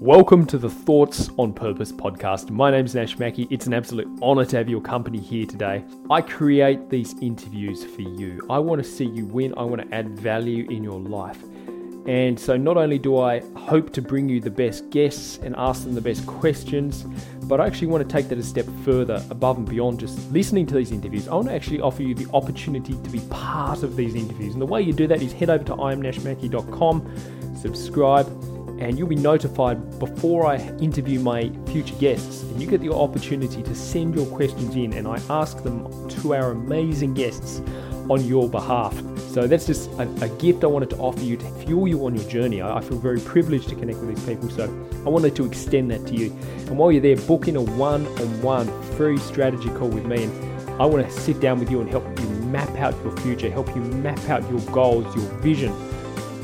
Welcome to the Thoughts on Purpose podcast. My name is Nash Mackey. It's an absolute honor to have your company here today. I create these interviews for you. I want to see you win, I want to add value in your life. And so, not only do I hope to bring you the best guests and ask them the best questions, but I actually want to take that a step further above and beyond just listening to these interviews. I want to actually offer you the opportunity to be part of these interviews. And the way you do that is head over to iamnashmackey.com, subscribe and you'll be notified before I interview my future guests. And you get the opportunity to send your questions in, and I ask them to our amazing guests on your behalf. So that's just a, a gift I wanted to offer you to fuel you on your journey. I, I, feel very privileged to connect with these people, so I wanted to extend that to you. And while you're there, book in a one on one free strategy call with me, and I want to sit down with you and help you map out your future, help you map out your goals, your vision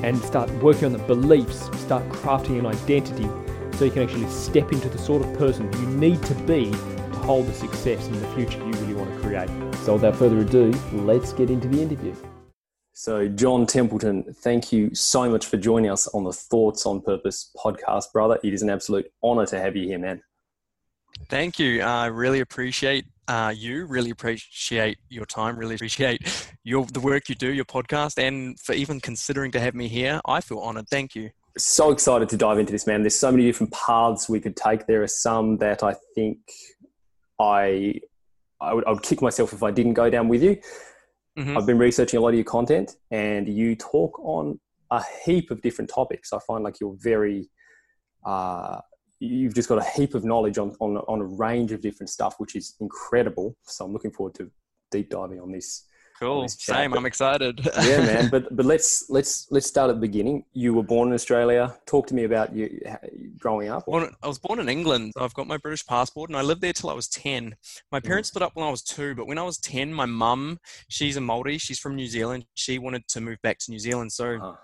and start working on the beliefs, start crafting an identity so you can actually step into the sort of person you need to be to hold the success in the future you really want to create. So, without further ado, let's get into the interview. So, John Templeton, thank you so much for joining us on the Thoughts on Purpose podcast, brother. It is an absolute honor to have you here, man. Thank you. I really appreciate uh, you. Really appreciate your time. Really appreciate your the work you do, your podcast, and for even considering to have me here. I feel honored. Thank you. So excited to dive into this, man. There's so many different paths we could take. There are some that I think I I would, I would kick myself if I didn't go down with you. Mm-hmm. I've been researching a lot of your content, and you talk on a heap of different topics. I find like you're very uh, you've just got a heap of knowledge on, on, on a range of different stuff, which is incredible. So I'm looking forward to deep diving on this. Cool. this Same. But, I'm excited. yeah, man. But but let's let's let's start at the beginning. You were born in Australia. Talk to me about you growing up. Born, I was born in England. I've got my British passport, and I lived there till I was ten. My mm. parents split up when I was two, but when I was ten, my mum, she's a Maori. She's from New Zealand. She wanted to move back to New Zealand, so. Uh-huh.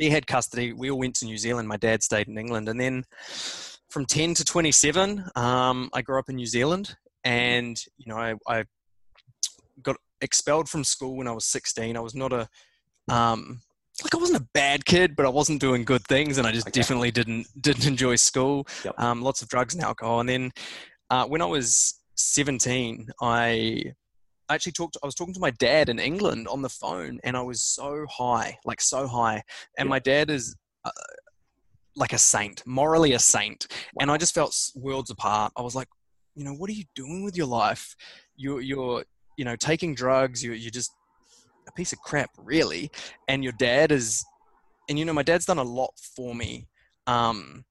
She had custody. We all went to New Zealand. My dad stayed in England, and then from 10 to 27, um, I grew up in New Zealand and, you know, I, I, got expelled from school when I was 16. I was not a, um, like I wasn't a bad kid, but I wasn't doing good things, and I just okay. definitely didn't didn't enjoy school. Yep. Um, lots of drugs and alcohol, and then uh, when I was 17, I actually talked. I was talking to my dad in England on the phone, and I was so high, like so high. And yep. my dad is uh, like a saint, morally a saint. And I just felt worlds apart. I was like, you know, what are you doing with your life? You're, you're, you know, taking drugs. You're, you're just a piece of crap, really. And your dad is, and you know, my dad's done a lot for me. Um,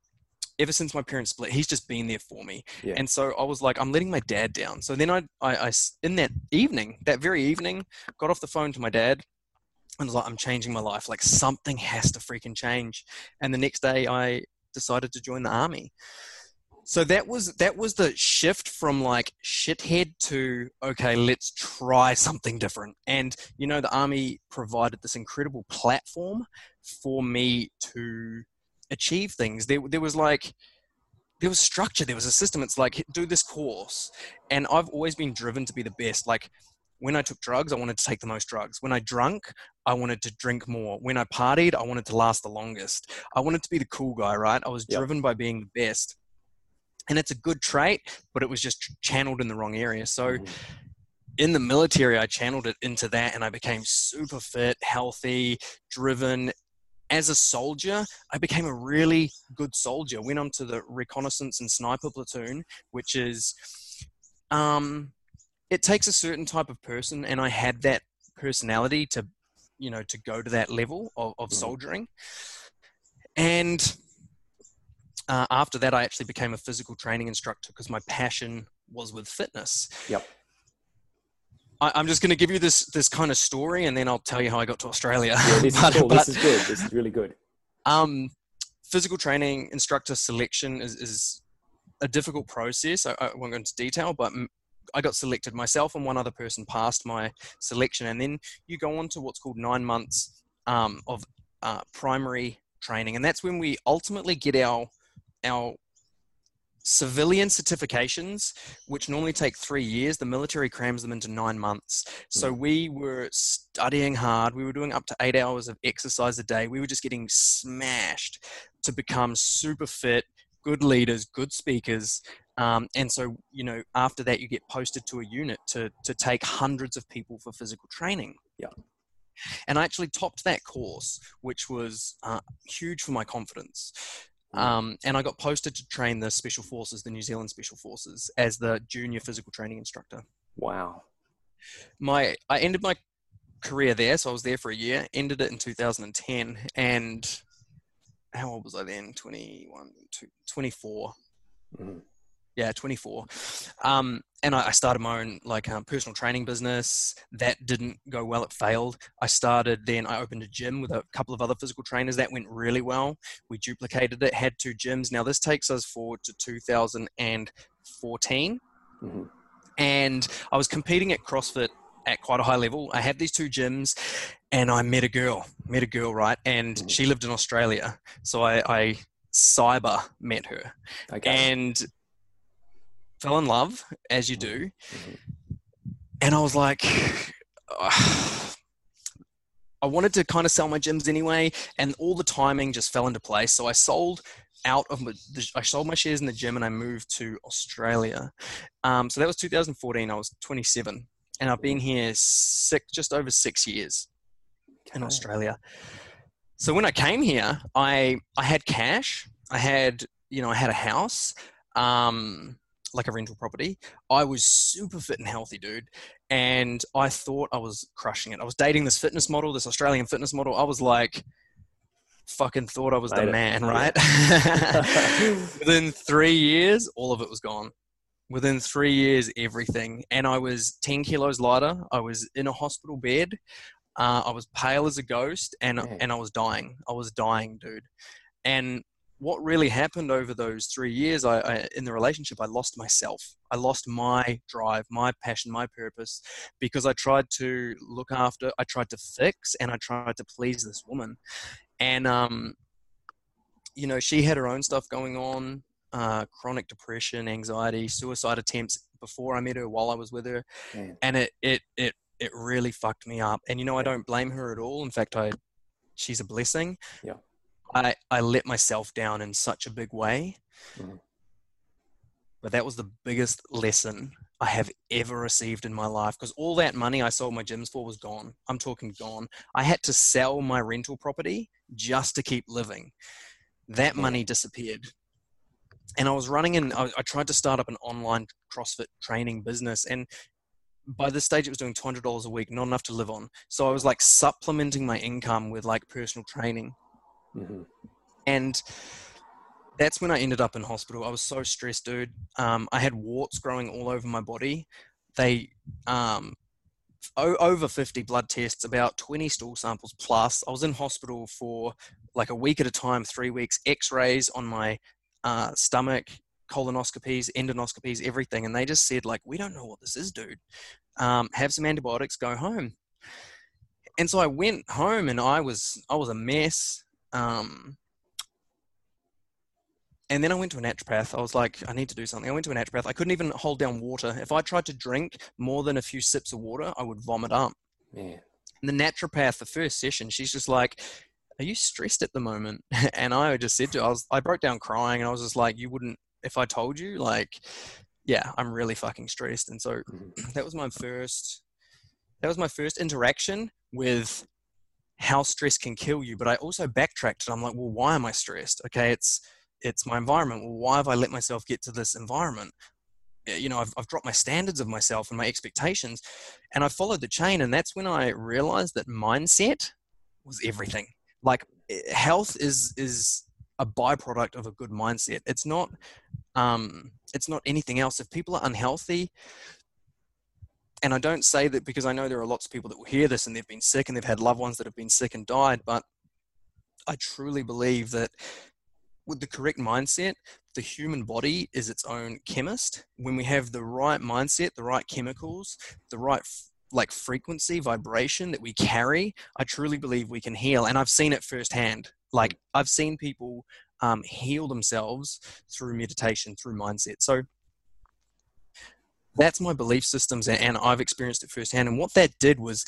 ever since my parents split, he's just been there for me. Yeah. And so I was like, I'm letting my dad down. So then I, I, I, in that evening, that very evening, got off the phone to my dad and was like, I'm changing my life. Like something has to freaking change. And the next day, I decided to join the army. So that was that was the shift from like shithead to okay, let's try something different. And you know, the army provided this incredible platform for me to achieve things. There, there was like there was structure, there was a system. It's like do this course, and I've always been driven to be the best. Like when I took drugs, I wanted to take the most drugs. When I drank, I wanted to drink more. When I partied, I wanted to last the longest. I wanted to be the cool guy, right? I was yep. driven by being the best. And it's a good trait, but it was just channeled in the wrong area. So mm. in the military, I channeled it into that and I became super fit, healthy, driven. As a soldier, I became a really good soldier. Went on to the reconnaissance and sniper platoon, which is um, it takes a certain type of person, and I had that personality to, you know, to go to that level of, of mm-hmm. soldiering. And uh, after that, I actually became a physical training instructor because my passion was with fitness. Yep. I, am just going to give you this this kind of story, and then I'll tell you how I got to Australia. Yeah, this but, is cool. But, this is good. This is really good. Um, physical training instructor selection is, is a difficult process. I, I, won't go into detail, but I got selected myself and one other person passed my selection, and then you go on to what's called nine months um, of uh, primary training, and that's when we ultimately get our our civilian certifications, which normally take three years, the military crams them into nine months. So mm. we were studying hard. We were doing up to eight hours of exercise a day. We were just getting smashed to become super fit, good leaders, good speakers. Um, and so, you know, after that, you get posted to a unit to, to take hundreds of people for physical training. Yeah. And I actually topped that course, which was uh, huge for my confidence. Mm. Um, and I got posted to train the Special Forces, the New Zealand Special Forces, as the junior physical training instructor. Wow. My I ended my career there, so I was there for a year. Ended it in 2010, and how old was I then? 21, 24. Mm-hmm. Yeah, 24. Um, and I, I, started my own like um, personal training business. That didn't go well. It failed. I started then. I opened a gym with a couple of other physical trainers. That went really well. We duplicated it. Had two gyms. Now this takes us forward to 2014. Mm-hmm. And I was competing at CrossFit at quite a high level. I had these two gyms, and I met a girl, met a girl, right? And mm-hmm. she lived in Australia, so I, I cyber met her, okay. and fell in love as you do. And I was like, I wanted to kind of sell my gyms anyway, and all the timing just fell into place. So I sold out of my, I sold my shares in the gym and I moved to Australia. Um, so that was 2014. I was 27 and I've been here six, just over six years in Australia. So when I came here, I I had cash. I had you know I had a house, um, like a rental property. I was super fit and healthy, dude, and I thought I was crushing it. I was dating this fitness model, this Australian fitness model. I was like, fucking thought I was the man, right? Within three years, all of it was gone within three years, everything. And I was 10 kilos lighter. I was in a hospital bed. Uh, I was pale as a ghost and, and I was dying. I was dying, dude. And what really happened over those three years I, I, in the relationship, I lost myself. I lost my drive, my passion, my purpose because I tried to look after, I tried to fix, and I tried to please this woman. And, um, you know, she had her own stuff going on uh, chronic depression, anxiety, suicide attempts before I met her, while I was with her, Man. and it it it it really fucked me up. And you know, I don't blame her at all. In fact, I she's a blessing. Yeah. I I let myself down in such a big way. Mm-hmm. But that was the biggest lesson I have ever received in my life because all that money I sold my gyms for was gone. I'm talking gone. I had to sell my rental property just to keep living. That money disappeared and I was running and I, I, tried to start up an online CrossFit training business. And by this stage, it was doing $200 a week, not enough to live on. So I was like supplementing my income with like personal training. Mm-hmm. And that's when I ended up in hospital. I was so stressed, dude. Um, I had warts growing all over my body. They, um, o- over 50 blood tests, about 20 stool samples plus. I was in hospital for like a week at a time, three weeks, x rays on my uh, stomach, colonoscopies, endoscopies, everything. And they just said, like, we don't know what this is, dude. Um, have some antibiotics, go home. And so I went home and I was I was a mess. Um, and then I went to a naturopath. I was like, I need to do something. I went to a naturopath. I couldn't even hold down water. If I tried to drink more than a few sips of water, I would vomit up. Man. And the naturopath, the first session, she's just like, are you stressed at the moment? And I just said to her, I was, I broke down crying and I was just like, you wouldn't, if I told you, like, yeah, I'm really fucking stressed. And so mm-hmm. that was my first, that was my first interaction with how stress can kill you. But I also backtracked and I'm like, well, why am I stressed? Okay. It's, it's my environment. Well, why have I let myself get to this environment? you know, I've, I've dropped my standards of myself and my expectations and I followed the chain. And that's when I realized that mindset was everything like eh, health is is a byproduct of a good mindset. It's not um, it's not anything else. If people are unhealthy, and I don't say that because I know there are lots of people that will hear this and they've been sick and they've had loved ones that have been sick and died, but I truly believe that with the correct mindset, the human body is its own chemist. When we have the right mindset, the right chemicals, the right like frequency vibration that we carry i truly believe we can heal. And i've seen it firsthand. Like i've seen people um, heal themselves through meditation through mindset. So that's my belief systems and i've experienced it firsthand and what that did was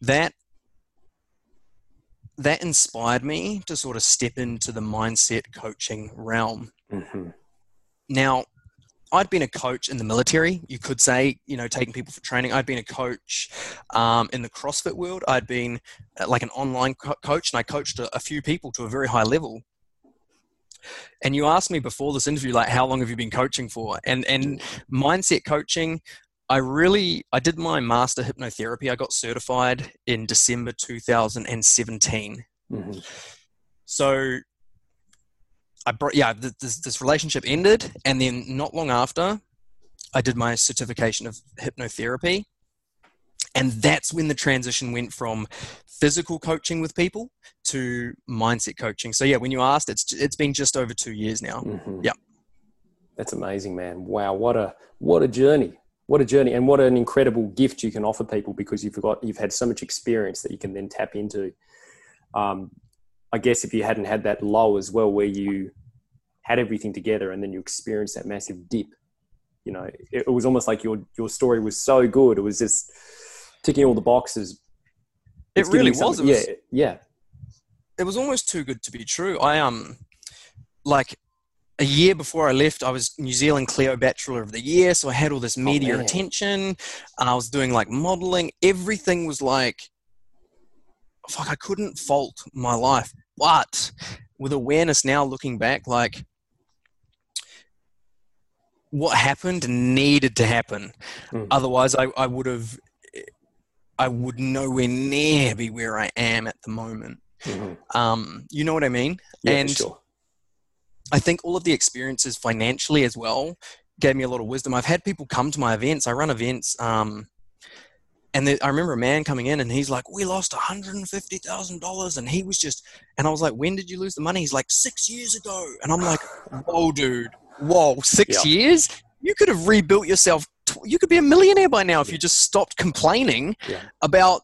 that that inspired me to sort of step into the mindset coaching realm. Mm-hmm. Now, I'd been a coach in the military, you could say, you know, taking people for training. I'd been a coach um, in the CrossFit world. I'd been uh, like an online co- coach, and I coached a, a, few people to a very high level. And you asked me before this interview, like, how long have you been coaching for? And and mindset coaching, I really I did my master hypnotherapy. I got certified in December 2017. Mm-hmm. So I brought yeah this this relationship ended, and then not long after, I did my certification of hypnotherapy, and that's when the transition went from physical coaching with people to mindset coaching. So yeah, when you asked, it's it's been just over two years now. Mm-hmm. Yeah, that's amazing, man. Wow, what a what a journey what a journey and what an incredible gift you can offer people because you've got you've had so much experience that you can then tap into um, i guess if you hadn't had that low as well where you had everything together and then you experienced that massive dip you know it, it was almost like your your story was so good it was just ticking all the boxes it really was. It was yeah yeah it was almost too good to be true i um like a year before I left, I was New Zealand Cleo Bachelor of the Year, so I had all this oh, media oh, attention. And I was doing like modeling. Everything was like, fuck, I couldn't fault my life. But with awareness now, looking back, like what happened needed to happen. Mm. Otherwise, I, I would have, I would nowhere near be where I am at the moment. Mm-hmm. Um, you know what I mean? Yeah, and sure I think all of the experiences financially as well gave me a lot of wisdom. I've had people come to my events. I run events. Um, and the, I remember a man coming in and he's like, we lost $150,000. And he was just, and I was like, when did you lose the money? He's like, six years ago. And I'm like, whoa, dude, whoa, six years? You could have rebuilt yourself. You could be a millionaire by now if yeah. you just stopped complaining yeah. about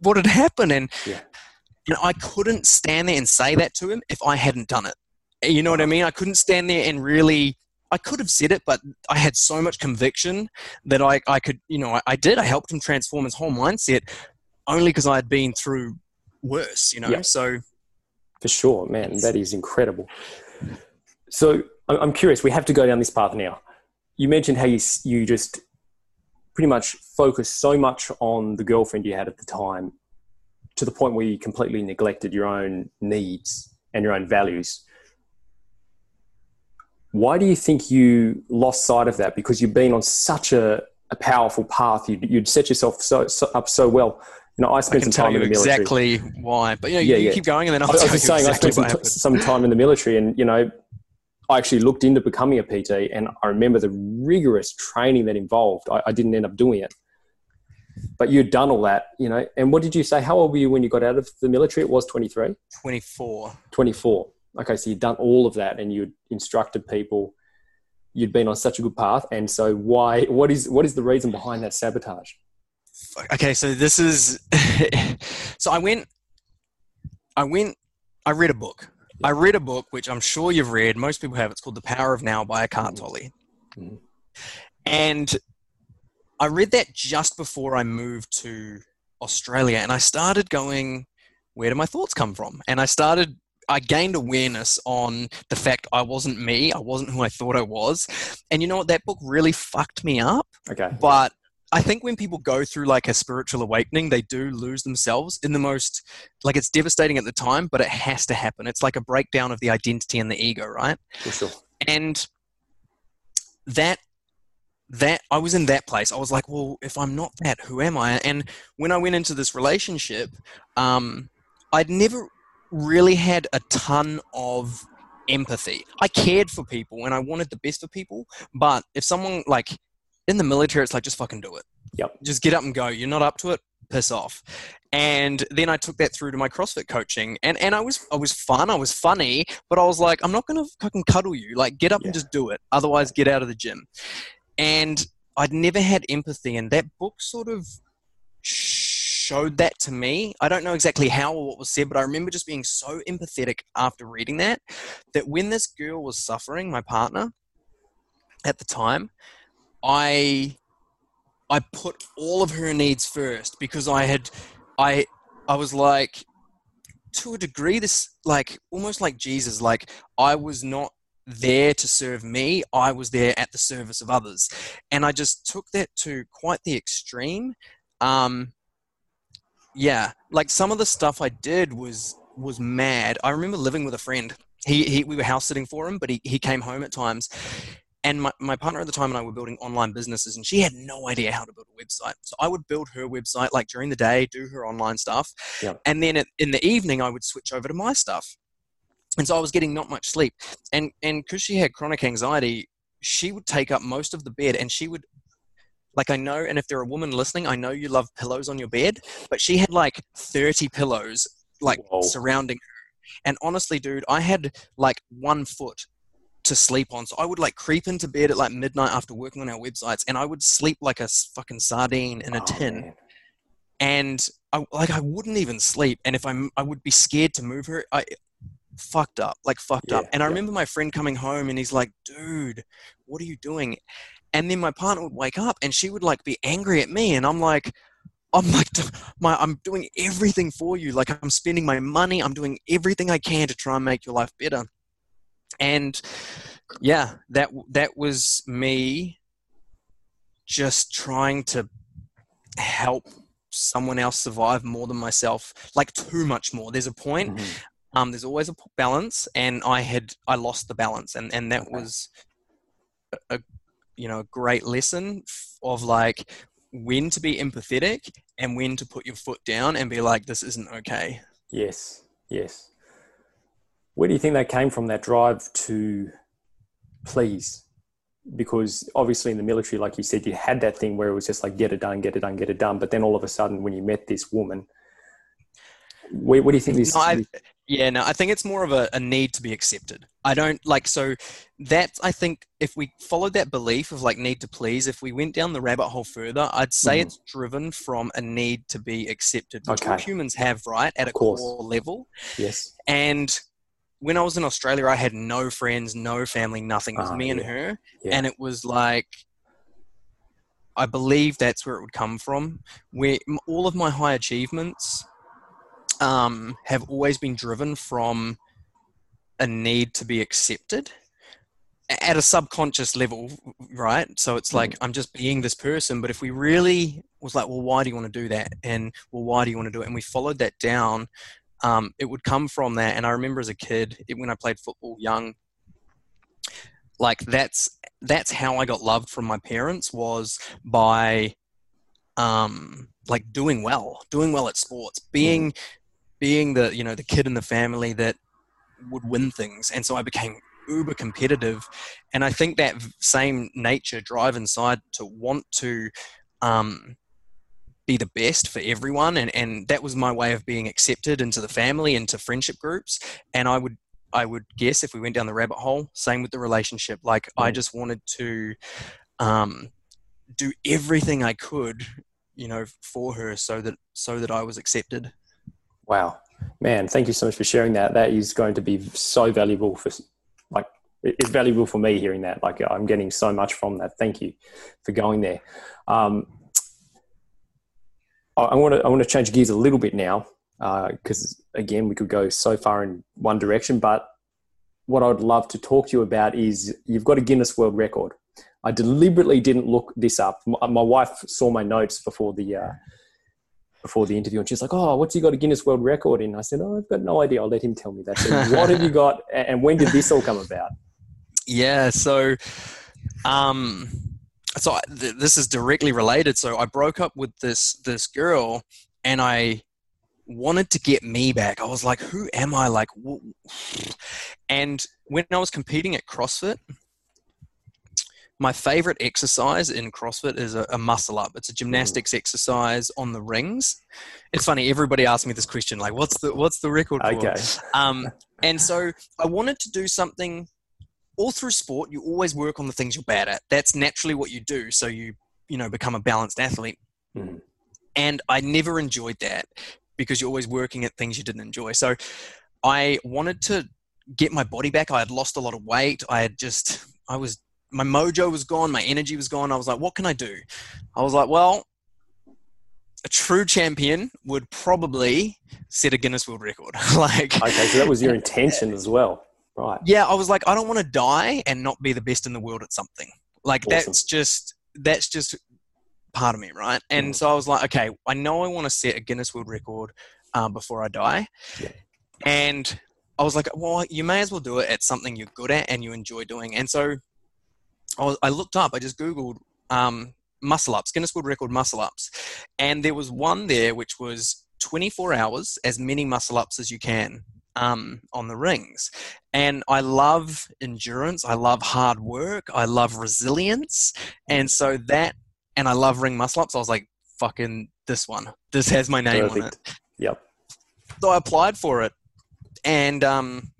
what had happened. And, and I couldn't stand there and say that to him if I hadn't done it. You know what I mean? I couldn't stand there and really. I could have said it, but I had so much conviction that I, I could, you know, I, I did. I helped him transform his whole mindset only because I had been through worse, you know? Yeah. So. For sure, man. That is incredible. So I'm curious, we have to go down this path now. You mentioned how you, you just pretty much focused so much on the girlfriend you had at the time to the point where you completely neglected your own needs and your own values why do you think you lost sight of that? Because you've been on such a, a powerful path. You'd, you'd set yourself so, so, up so well. You know, I spent I some time in the military. Exactly why, but you, know, yeah, you yeah. keep going, and then I'll I, was just saying exactly I spent some, t- some time in the military, and you know, I actually looked into becoming a PT, and I remember the rigorous training that involved. I, I didn't end up doing it, but you'd done all that, you know. And what did you say? How old were you when you got out of the military? It was twenty three. Twenty four. Twenty four okay, so you'd done all of that and you'd instructed people, you'd been on such a good path. And so why, what is, what is the reason behind that sabotage? Okay. So this is, so I went, I went, I read a book. I read a book, which I'm sure you've read. Most people have. It's called The Power of Now by Eckhart mm-hmm. Tolle. Mm-hmm. And I read that just before I moved to Australia. And I started going, where do my thoughts come from? And I started I gained awareness on the fact I wasn't me. I wasn't who I thought I was. And you know what? That book really fucked me up. Okay. But I think when people go through like a spiritual awakening, they do lose themselves in the most, like it's devastating at the time, but it has to happen. It's like a breakdown of the identity and the ego, right? For sure. And that that I was in that place. I was like, well, if I'm not that, who am I? And when I went into this relationship, um, I'd never really had a ton of empathy. I cared for people and I wanted the best for people. But if someone like in the military, it's like just fucking do it. Yep. Just get up and go. You're not up to it. Piss off. And then I took that through to my CrossFit coaching, and and I was I was fun. I was funny, but I was like, I'm not gonna fucking cuddle you. Like, get up yeah. and just do it. Otherwise, get out of the gym. And I'd never had empathy, and that book sort of showed that to me. I don't know exactly how or what was said, but I remember just being so empathetic after reading that that when this girl was suffering, my partner at the time, I I put all of her needs first because I had I I was like to a degree this like almost like Jesus, like I was not there to serve me, I was there at the service of others. And I just took that to quite the extreme. Um, yeah, like some of the stuff I did was was mad. I remember living with a friend. He, he we were house sitting for him, but he, he came home at times and my, my partner at the time and I were building online businesses, and she had no idea how to build a website. So I would build her website like during the day, do her online stuff. Yep. And then in the evening, I would switch over to my stuff. And so I was getting not much sleep. And and because she had chronic anxiety, she would take up most of the bed and she would like I know, and if there are a woman listening, I know you love pillows on your bed, but she had like 30 pillows like Whoa. surrounding her. And honestly, dude, I had like one foot to sleep on. So I would like creep into bed at like midnight after working on our websites, and I would sleep like a fucking sardine in a Oh, tin. man. And I like I wouldn't even sleep, and if I'm I would be scared to move her. I fucked up, like fucked up. And I yeah. remember my friend coming home, and he's like, "Dude, what are you doing?" And then my partner would wake up, and she would like be angry at me, and I'm like. I'm like, my, I'm doing everything for you. Like, I'm spending my money. I'm doing everything I can to try and make your life better and yeah that that was me just trying to help someone else survive more than myself like too much more there's a point Mhm. um there's always a balance and i had i lost the balance and and that Okay. was a, a you know a great lesson of like when to be empathetic and when to put your foot down and be like this isn't okay Yes, yes. Where do you think that came from, that drive to please? Because obviously in the military, like you said, you had that thing where it was just like, get it done, get it done, get it done. But then all of a sudden, when you met this woman, where, where do you think this No, I, yeah, no, I think it's more of a, a need to be accepted. I don't like so that I think if we followed that belief of like need to please, if we went down the rabbit hole further, I'd say Mhm. it's driven from a need to be accepted, which Okay. humans have, right, at Of a course. core level. Yes. And when I was in Australia, I had no friends, no family, nothing. It was Ah, me and her, Yeah. and it was like. I believe that's where it would come from. Where all of my high achievements um, have always been driven from a need to be accepted at a subconscious level, right? So it's like I'm just being this person, but if we really was like, well, why do you want to do that? And well, why do you want to do it? And we followed that down, um, it would come from that. And I remember as a kid, it, when I played football young, like that's that's how I got loved from my parents was by um like doing well, doing well at sports, being being the you know the kid in the family that would win things, and so I became uber competitive, and I think that same nature drive inside to want to um, be the best for everyone, and and that was my way of being accepted into the family, into friendship groups, and I would. I would guess if we went down the rabbit hole, same with the relationship. Like I Mm. just wanted to um, do everything I could, you know, for her, so that so that I was accepted. Wow, man! Thank you so much for sharing that. That is going to be so valuable for, like, it's valuable for me hearing that. Like, I'm getting so much from that. Thank you for going there. Um, I- want to I want to change gears a little bit now because again we could go so far in one direction. But what I'd love to talk to you about is you've got a Guinness World Record. I deliberately didn't look this up. My, my wife saw my notes before the uh, before the interview, and she's like, "Oh, what's he got a Guinness World Record in?" I said, "Oh, I've got no idea. I'll let him tell me that." So what have you got, and when did this all come about? Yeah, so um so I, th- this is directly related. So I broke up with this this girl and I wanted to get me back. I was like, who am I like wh- and when I was competing at CrossFit my favorite exercise in CrossFit is a, a muscle up. It's a gymnastics exercise on the rings. It's funny. Everybody asks me this question, like, "What's the what's the record for?" Okay, Um, and so I wanted to do something. All through sport, you always work on the things you're bad at. That's naturally what you do. So you, you know, become a balanced athlete. Mhm. And I never enjoyed that because you're always working at things you didn't enjoy. So I wanted to get my body back. I had lost a lot of weight. I had just, I was, my mojo was gone. My energy was gone. I was like, what can I do? I was like, well, a true champion would probably set a Guinness World Record. like, okay, so that was your intention as well, right? Yeah, I was like, I don't want to die and not be the best in the world at something. Like, Awesome. that's just that's just part of me, right? And Mm. so I was like, okay, I know I want to set a Guinness World Record um, before I die, Yeah. and I was like, well, you may as well do it at something you're good at and you enjoy doing. And so I, was, I looked up, I just googled um, muscle ups, Guinness World Record muscle ups, and there was one there which was 24 hours, as many muscle ups as you can um, on the rings. And I love endurance, I love hard work, I love resilience, and so that, and I love ring muscle ups. I was like, fucking this one, this has my name on it. Yep. So I applied for it, and um,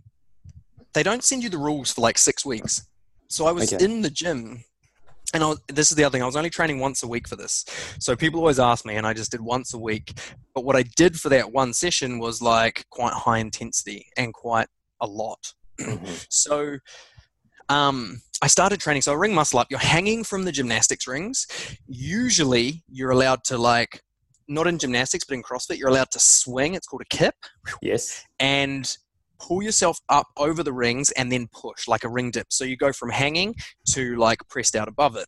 they don't send you the rules for like six weeks. So I was Okay. in the gym, and I was, this is the other thing. I was only training once a week for this. So people always ask me, and I just did once a week. But what I did for that one session was like quite high intensity and quite a lot. Mhm. So um, I started training. So a ring muscle up. You're hanging from the gymnastics rings. Usually, you're allowed to like not in gymnastics, but in CrossFit, you're allowed to swing. It's called a kip, Yes. and pull yourself up over the rings and then push like a ring dip. So you go from hanging to like pressed out above it.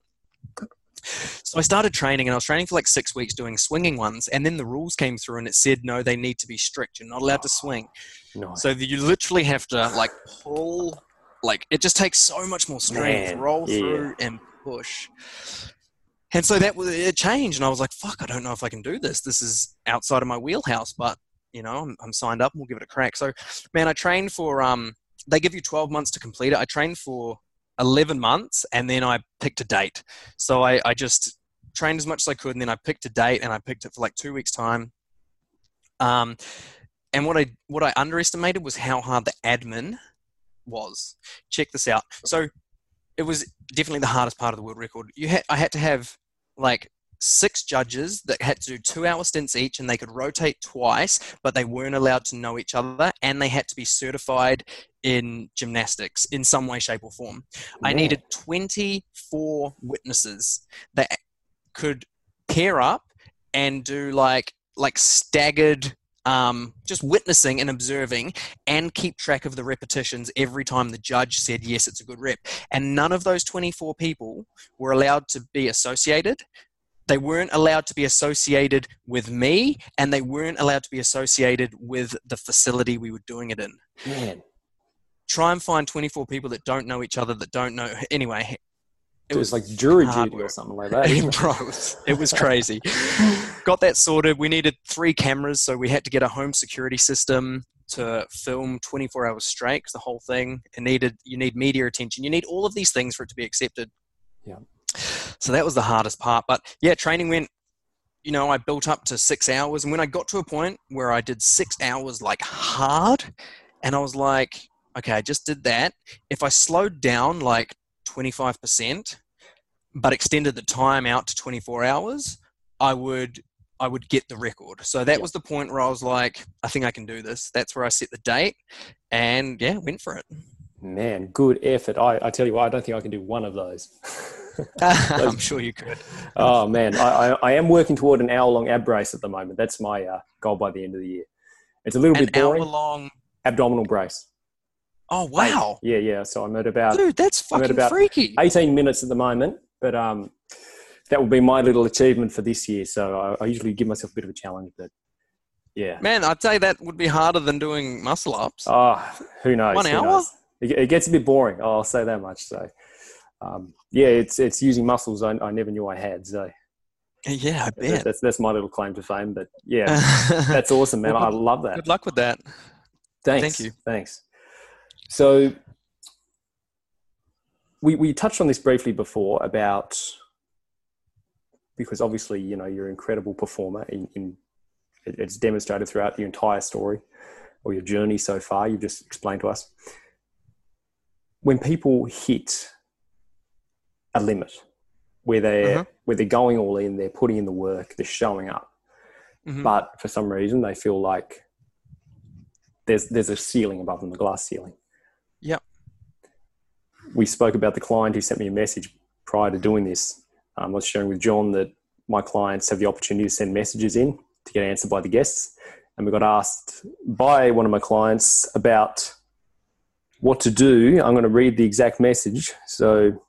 So I started training and I was training for like six weeks doing swinging ones. And then the rules came through and it said, no, they need to be strict. You're not allowed to swing. Nice. So you literally have to like pull, like it just takes so much more strength, Man, roll yeah. through and push. And so that was it changed, and I was like, "Fuck, I don't know if I can do this. This is outside of my wheelhouse." But you know, I'm, I'm signed up. and We'll give it a crack. So, man, I trained for. Um, they give you 12 months to complete it. I trained for 11 months, and then I picked a date. So I, I just trained as much as I could, and then I picked a date, and I picked it for like two weeks' time. Um, and what I what I underestimated was how hard the admin was. Check this out. So it was definitely the hardest part of the world record. You had I had to have like six judges that had to do two hour stints each and they could rotate twice, but they weren't allowed to know each other and they had to be certified in gymnastics in some way, shape, or form. I needed 24 witnesses that could pair up and do like like staggered um, just witnessing and observing and keep track of the repetitions every time the judge said yes it's a good rep and none of those 24 people were allowed to be associated they weren't allowed to be associated with me and they weren't allowed to be associated with the facility we were doing it in Man. try and find 24 people that don't know each other that don't know anyway It was like jury duty or something like that. Bro, it was- it was crazy. Got that sorted. We needed three cameras, so we had to get a home security system to film 24 hours straight. the whole thing it needed you need media attention. You need all of these things for it to be accepted. Yeah. So that was the hardest part. But yeah, training went. You know, I built up to six hours, and when I got to a point where I did six hours like hard, and I was like, okay, I just did that. If I slowed down like 25%, but extended the time out to 24 hours, I would I would get the record. So that Yeah. was the point where I was like, I think I can do this. That's where I set the date, and yeah, went for it. Man, good effort. I, I tell you what, I don't think I can do one of those. I'm sure you could. oh man, I, I, I am working toward an hour long ab brace at the moment. That's my uh, goal by the end of the year. It's a little An bit boring. hour long. Abdominal brace. Oh wow, Yeah, yeah. So I'm at about dude, that's I'm at fucking about freaky. 18 minutes at the moment, but um, that will be my little achievement for this year. So I, I usually give myself a bit of a challenge, but yeah. Man, I'd say that would be harder than doing muscle ups. Oh, who knows? One Who hour? knows? It, it gets a bit boring. I'll say that much. So, um, yeah, it's it's using muscles I, I never knew I had. So yeah, I bet. that's that's my little claim to fame. But yeah, that's awesome, man. Well, I love that. Good luck with that. Thanks. Thank you. Thanks. So we we touched on this briefly before about because obviously you know you're an incredible performer in, in it's demonstrated throughout your entire story or your journey so far you've just explained to us when people hit a limit where they're Mhm. where they're going all in they're putting in the work they're showing up Mhm. but for some reason they feel like there's there's a ceiling above them, the glass ceiling. Yep. We spoke about the client who sent me a message prior to doing this. Um, I was sharing with John that my clients have the opportunity to send messages in to get answered by the guests. And we got asked by one of my clients about what to do. I'm going to read the exact message. So,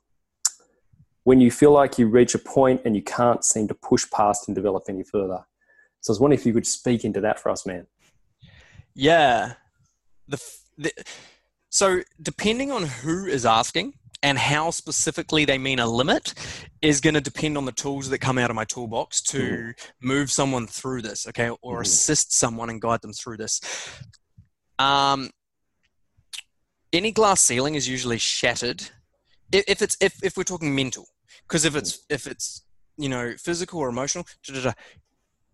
when you feel like you reach a point and you can't seem to push past and develop any further. So, I was wondering if you could speak into that for us, man. Yeah. The, the so, depending on who is asking, and how specifically they mean a limit is going to depend on the tools that come out of my toolbox to mm. move someone through this, okay, or mm. assist someone and guide them through this. Um, any glass ceiling is usually shattered if, if it's if, if we're talking mental, because if it's if it's you know physical or emotional,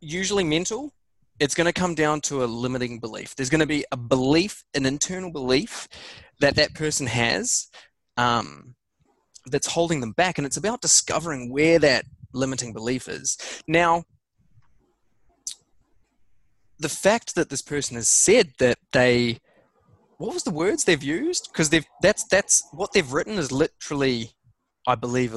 usually mental, it's going to come down to a limiting belief. There's going to be a belief, an internal belief that that person has um, that's holding them back. And it's about discovering where that limiting belief is. Now, the fact that this person has said that they what was the words they've used because they've that's that's what they've written is literally i believe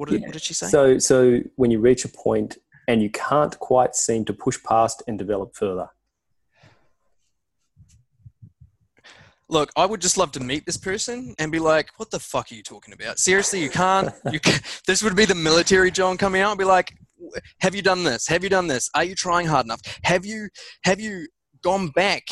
what did, yeah. what did she say so so when you reach a point and you can't quite seem to push past and develop further look, I would just love to meet this person and be like, what the fuck are you talking about? Seriously, you can't. You can, this would be the military John coming out and be like, have you done this? Have you done this? Are you trying hard enough? Have you have you gone back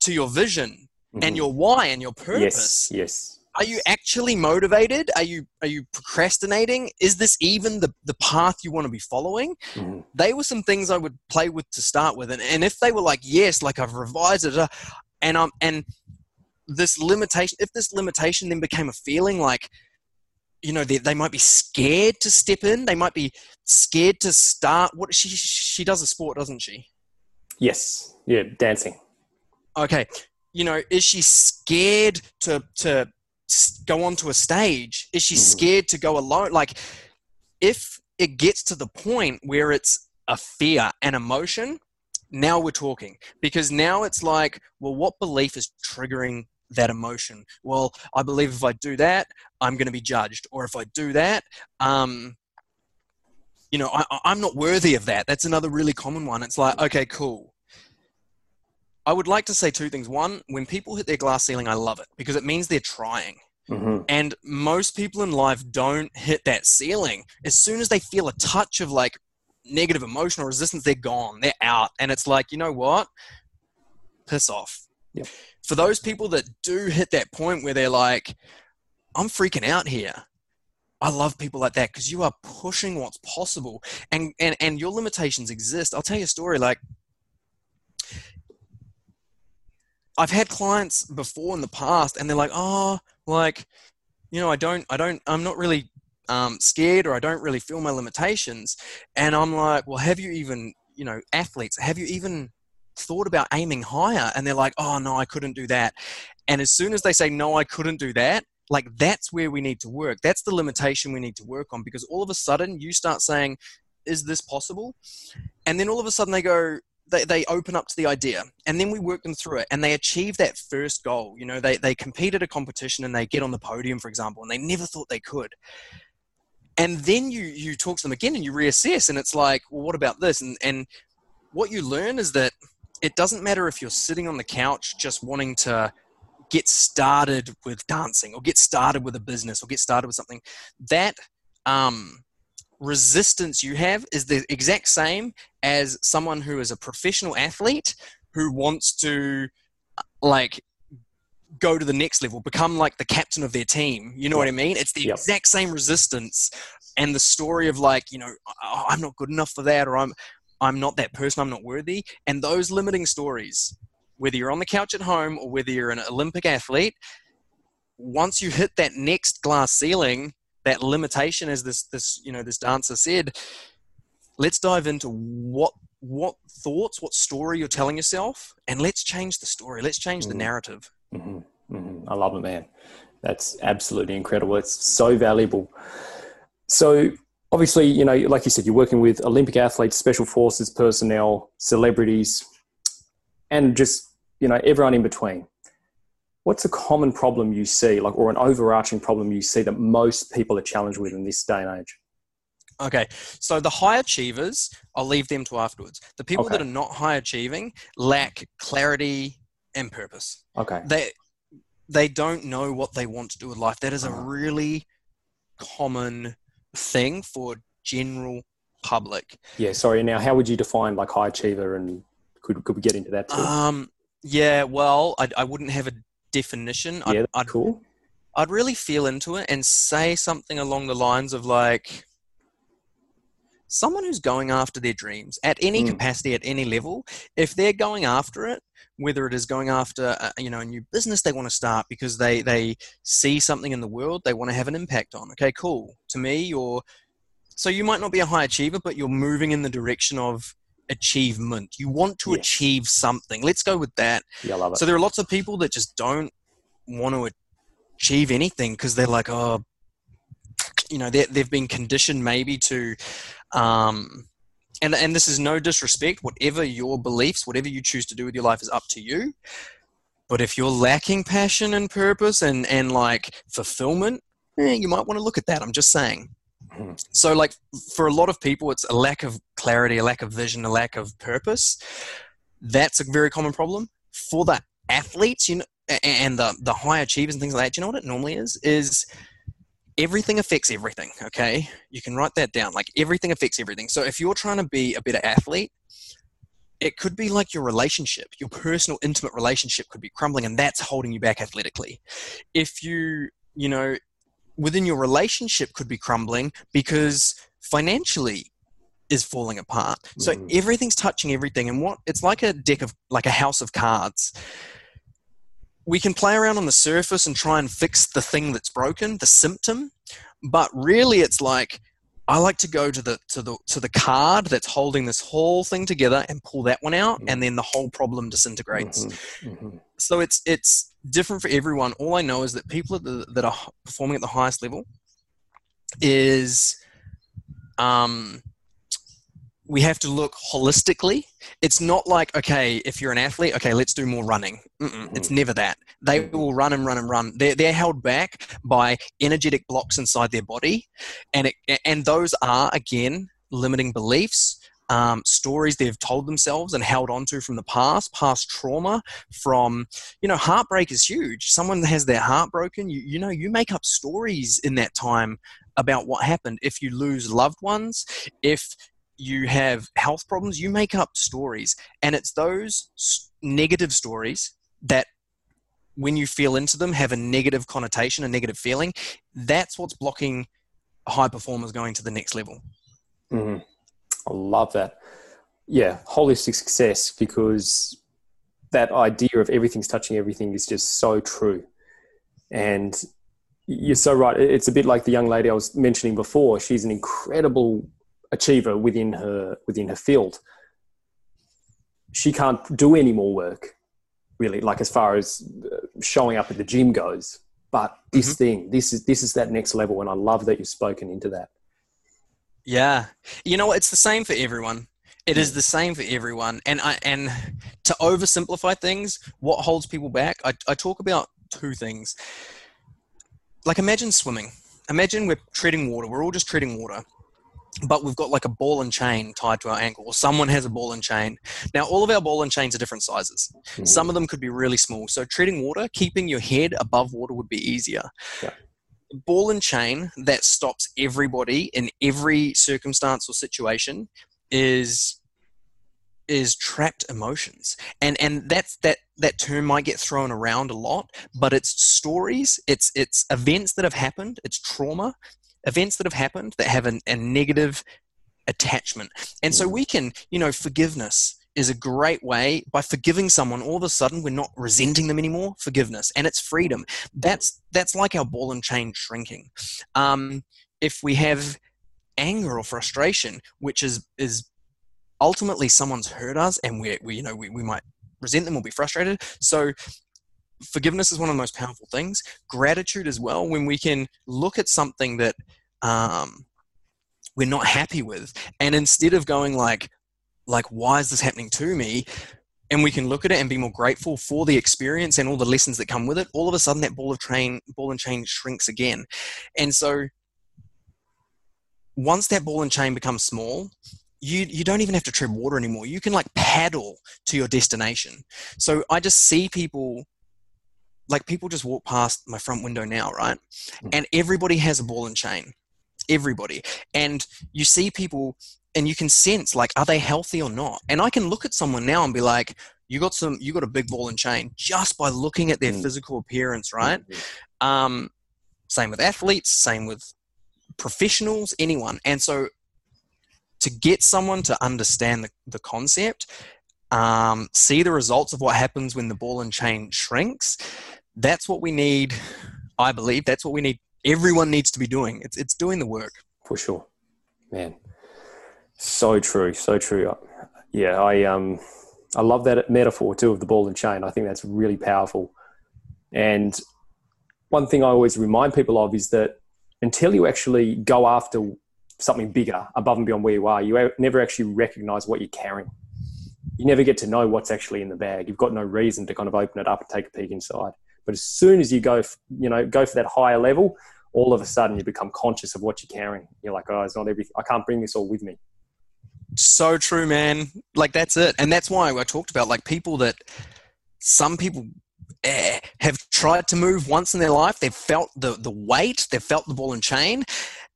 to your vision mm-hmm. and your why and your purpose? Yes. Yes. Are you actually motivated? Are you are you procrastinating? Is this even the, the path you want to be following? Mm-hmm. They were some things I would play with to start with, and, and if they were like yes, like I've revised it, uh, and um and this limitation, if this limitation then became a feeling like, you know, they, they might be scared to step in, they might be scared to start. What she she does a sport, doesn't she? Yes. Yeah, dancing. Okay. You know, is she scared to to go onto a stage? Is she mm-hmm. scared to go alone? Like, if it gets to the point where it's a fear and emotion, now we're talking because now it's like, well, what belief is triggering that emotion. Well, I believe if I do that, I'm going to be judged, or if I do that, um, you know, I, I'm not worthy of that. That's another really common one. It's like, okay, cool. I would like to say two things. One, when people hit their glass ceiling, I love it because it means they're trying. Mm-hmm. And most people in life don't hit that ceiling. As soon as they feel a touch of like negative emotional resistance, they're gone, they're out. And it's like, you know what? Piss off. Yep for those people that do hit that point where they're like, I'm freaking out here. I love people like that because you are pushing what's possible and, and, and your limitations exist. I'll tell you a story. Like, I've had clients before in the past and they're like, oh, like, you know, I don't, I don't, I'm not really um, scared or I don't really feel my limitations. And I'm like, well, have you even, you know, athletes, have you even thought about aiming higher and they're like, oh, no, I couldn't do that. And as soon as they say, no, I couldn't do that, like that's where we need to work. That's the limitation we need to work on because all of a sudden you start saying, is this possible? And then all of a sudden they go, they, they open up to the idea and then we work them through it and they achieve that first goal. You know, they, they compete at a competition and they get on the podium, for example, and they never thought they could. And then you, you talk to them again and you reassess and it's like, well, what about this? And, and what you learn is that it doesn't matter if you're sitting on the couch just wanting to get started with dancing or get started with a business or get started with something that um, resistance you have is the exact same as someone who is a professional athlete who wants to uh, like go to the next level become like the captain of their team you know what i mean it's the yep. exact same resistance and the story of like you know oh, i'm not good enough for that or i'm I'm not that person, I'm not worthy. And those limiting stories, whether you're on the couch at home or whether you're an Olympic athlete, once you hit that next glass ceiling, that limitation, as this this you know this dancer said, let's dive into what what thoughts, what story you're telling yourself, and let's change the story. Let's change mm-hmm. the narrative. Mm-hmm. Mm-hmm. I love it, man. That's absolutely incredible. It's so valuable. So obviously, you know, like you said, you're working with Olympic athletes, special forces personnel, celebrities, and just, you know, everyone in between. What's a common problem you see, like, or an overarching problem you see that most people are challenged with in this day and age? Okay, so the high achievers, I'll leave them to afterwards. The people Okay. that are not high achieving lack clarity and purpose. Okay. They they don't know what they want to do with life. That is a Uh-huh. really common thing for general public. Yeah. Sorry. Now, how would you define like high achiever, and could could we get into that too? Um, yeah, well, I, I wouldn't have a definition. I'd, yeah. I'd cool. I'd really feel into it and say something along the lines of like someone who's going after their dreams at any Mm. capacity at any level if they're going after it whether it is going after a, you know a new business they want to start because they they see something in the world they want to have an impact on okay cool to me you're so you might not be a high achiever but you're moving in the direction of achievement you want to Yes. achieve something let's go with that Yeah, I love it. so there are lots of people that just don't want to achieve anything because they're like, oh, you know, they- they've been conditioned maybe to, um, and and this is no disrespect. Whatever your beliefs, whatever you choose to do with your life is up to you. But if you're lacking passion and purpose and and like fulfillment, eh, you might want to look at that. I'm just saying. So, like for a lot of people, it's a lack of clarity, a lack of vision, a lack of purpose. That's a very common problem for the athletes. You know, and the the high achievers and things like that. You know what it normally is? Is everything affects everything. Okay, you can write that down. Like everything affects everything. So if you're trying to be a better athlete, it could be like your relationship, your personal, intimate relationship could be crumbling, and that's holding you back athletically. If you, you know, within your relationship could be crumbling because financially is falling apart. So Mhm. everything's touching everything, and what it's like a deck of like a house of cards. We can play around on the surface and try and fix the thing that's broken, the symptom, but really it's like I like to go to the to the to the card that's holding this whole thing together and pull that one out, and then the whole problem disintegrates. Mhm, mhm. So it's it's different for everyone. All I know is that people the, that are performing at the highest level is um, we have to look holistically. It's not like okay, if you're an athlete, okay, let's do more running. Mm-mm, It's never that. They will run and run and run. They're they're held back by energetic blocks inside their body, and it, and those are again limiting beliefs. Um, stories they've told themselves and held on to from the past, past trauma, from you know heartbreak is huge. Someone has their heart broken you, you know you make up stories in that time about what happened. If you lose loved ones if you have health problems you make up stories. And it's those negative stories that when you feel into them have a negative connotation a negative feeling that's what's blocking high performers going to the next level. Mhm. I love that. Yeah, holistic success because that idea of everything's touching everything is just so true. And you're so right. It's a bit like the young lady I was mentioning before. She's an incredible achiever within her within her field. She can't do any more work, really, like as far as uh, showing up at the gym goes. But this thing, this is this is that next level, and I love that you've spoken into that. Yeah, you know it's the same for everyone. It is the same for everyone, and I and to oversimplify things, what holds people back? I, I talk about two things. Like imagine swimming. Imagine we're treading water. We're all just treading water, but we've got like a ball and chain tied to our ankle, or someone has a ball and chain. Now all of our ball and chains are different sizes. Hmm. Some of them could be really small. So treading water, keeping your head above water would be easier. Yeah. Ball and chain that stops everybody in every circumstance or situation is is trapped emotions. And and that's that that term might get thrown around a lot, but it's stories, it's it's events that have happened, it's trauma, events that have happened that have an, a negative attachment. And so mm. we can, you know, forgiveness is a great way by forgiving someone all of a sudden we're not resenting them anymore forgiveness and it's freedom. That's that's like our ball and chain shrinking. Um, if we have anger or frustration which is is ultimately someone's hurt us and we, we you know we, we might resent them or be frustrated. So forgiveness is one of the most powerful things. Gratitude as well when we can look at something that um, we're not happy with and instead of going like like why is this happening to me and we can look at it and be more grateful for the experience and all the lessons that come with it all of a sudden that ball of train ball and chain shrinks again and so once that ball and chain becomes small, you you don't even have to tread water anymore. You can like paddle to your destination. So I just see people like people just walk past my front window now, right? Hmm. And everybody has a ball and chain. Everybody. And you see people and you can sense like are they healthy or not? And I can look at someone now and be like, you got some you got a big ball and chain just by looking at their mm. physical appearance, right? Mm-hmm. Um, same with athletes, same with professionals, anyone. And so to get someone to understand the, the concept, um, see the results of what happens when the ball and chain shrinks, that's what we need. I believe that's what we need. Everyone needs to be doing. It's, it's doing the work. For sure. Man. So true. So true. Yeah. I, um, I love that metaphor too of the ball and chain. I think that's really powerful. And one thing I always remind people of is that until you actually go after something bigger above and beyond where you are, you never actually recognize what you're carrying. You never get to know what's actually in the bag. You've got no reason to kind of open it up and take a peek inside. But as soon as you go, you know, go for that higher level, all of a sudden you become conscious of what you're carrying. You're like, oh, it's not everything. I can't bring this all with me. So true, man. Like that's it, and that's why I talked about like people that some people eh, have tried to move once in their life. They've felt the the weight, they've felt the ball and chain,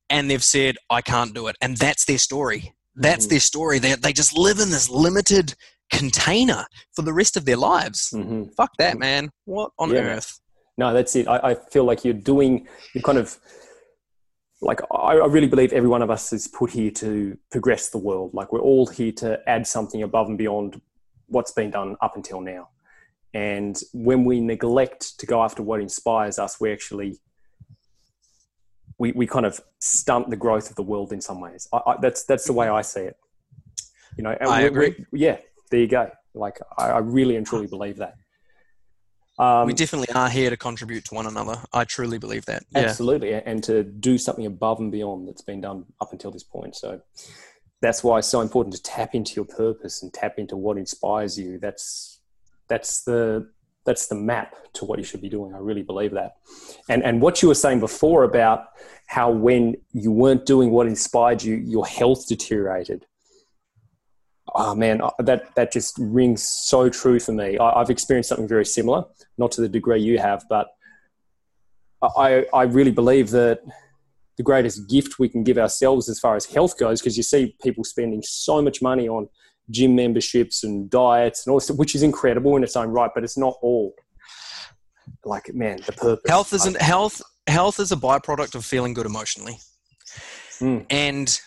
and they've said, I can't do it. And that's their story. That's mm-hmm. their story. They, they just live in this limited container for the rest of their lives. Mm-hmm. Fuck that, man. What on yeah. earth? No, that's it. I, I, feel like you're doing, you're kind of, like, I, I really believe every one of us is put here to progress the world. Like, we're all here to add something above and beyond what's been done up until now. And when we neglect to go after what inspires us, we actually we, we kind of stunt the growth of the world in some ways. I, I, that's that's the way I see it. You know, I agree. yeah, there you go. Like I, I really and truly believe that. Um, we definitely are here to contribute to one another. I truly believe that. Yeah. Absolutely, and to do something above and beyond that's been done up until this point. So that's why it's so important to tap into your purpose and tap into what inspires you. That's that's the that's the map to what you should be doing. I really believe that. And and what you were saying before about how when you weren't doing what inspired you, your health deteriorated. Oh man, that that just rings so true for me. I, have experienced something very similar, not to the degree you have, but I I really believe that the greatest gift we can give ourselves as far as health goes, because you see people spending so much money on gym memberships and diets and all this, which is incredible in its own right, but it's not all. Like, man, the purpose. Health isn't health. Health is a byproduct of feeling good emotionally, mm. and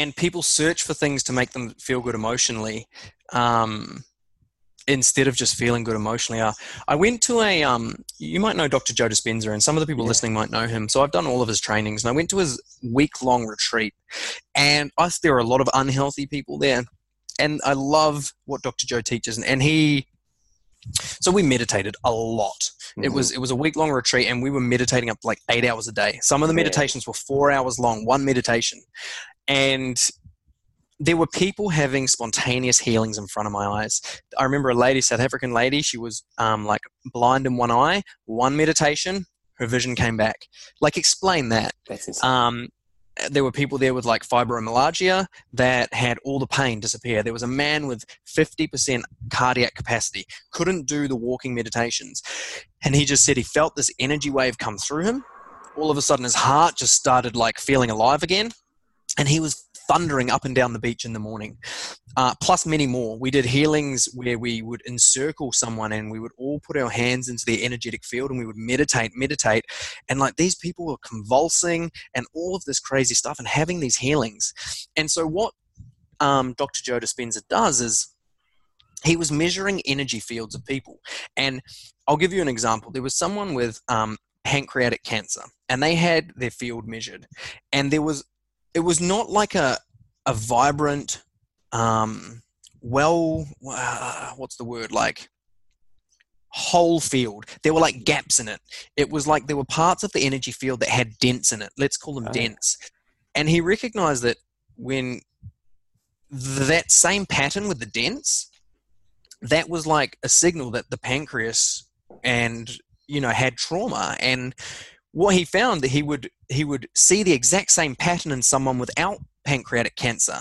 and people search for things to make them feel good emotionally. Um, instead of just feeling good emotionally. Uh, I went to a, um, you might know Dr. Joe Dispenza, and some of the people yeah. listening might know him. So I've done all of his trainings, and I went to his week long retreat. And I, there are a lot of unhealthy people there. And I love what Dr. Joe teaches. And, and he, so we meditated a lot. Mm-hmm. It was it was a week long retreat, and we were meditating up like eight hours a day. Some of the meditations were four hours long, one meditation, and there were people having spontaneous healings in front of my eyes. I remember a lady, South African lady, she was um, like blind in one eye, one meditation, her vision came back. Like, explain that. Um, there were people there with like fibromyalgia that had all the pain disappear. There was a man with 50% cardiac capacity, couldn't do the walking meditations. And he just said he felt this energy wave come through him. All of a sudden, his heart just started like feeling alive again. And he was thundering up and down the beach in the morning, uh, plus many more. We did healings where we would encircle someone and we would all put our hands into their energetic field and we would meditate, meditate. And like these people were convulsing and all of this crazy stuff and having these healings. And so, what um, Dr. Joe Dispenza does is he was measuring energy fields of people. And I'll give you an example. There was someone with um, pancreatic cancer and they had their field measured and there was it was not like a a vibrant, um, well, uh, what's the word like? whole field. There were like gaps in it. It was like there were parts of the energy field that had dents in it. Let's call them oh. dents. And he recognized that when that same pattern with the dents, that was like a signal that the pancreas and you know had trauma and what he found that he would he would see the exact same pattern in someone without pancreatic cancer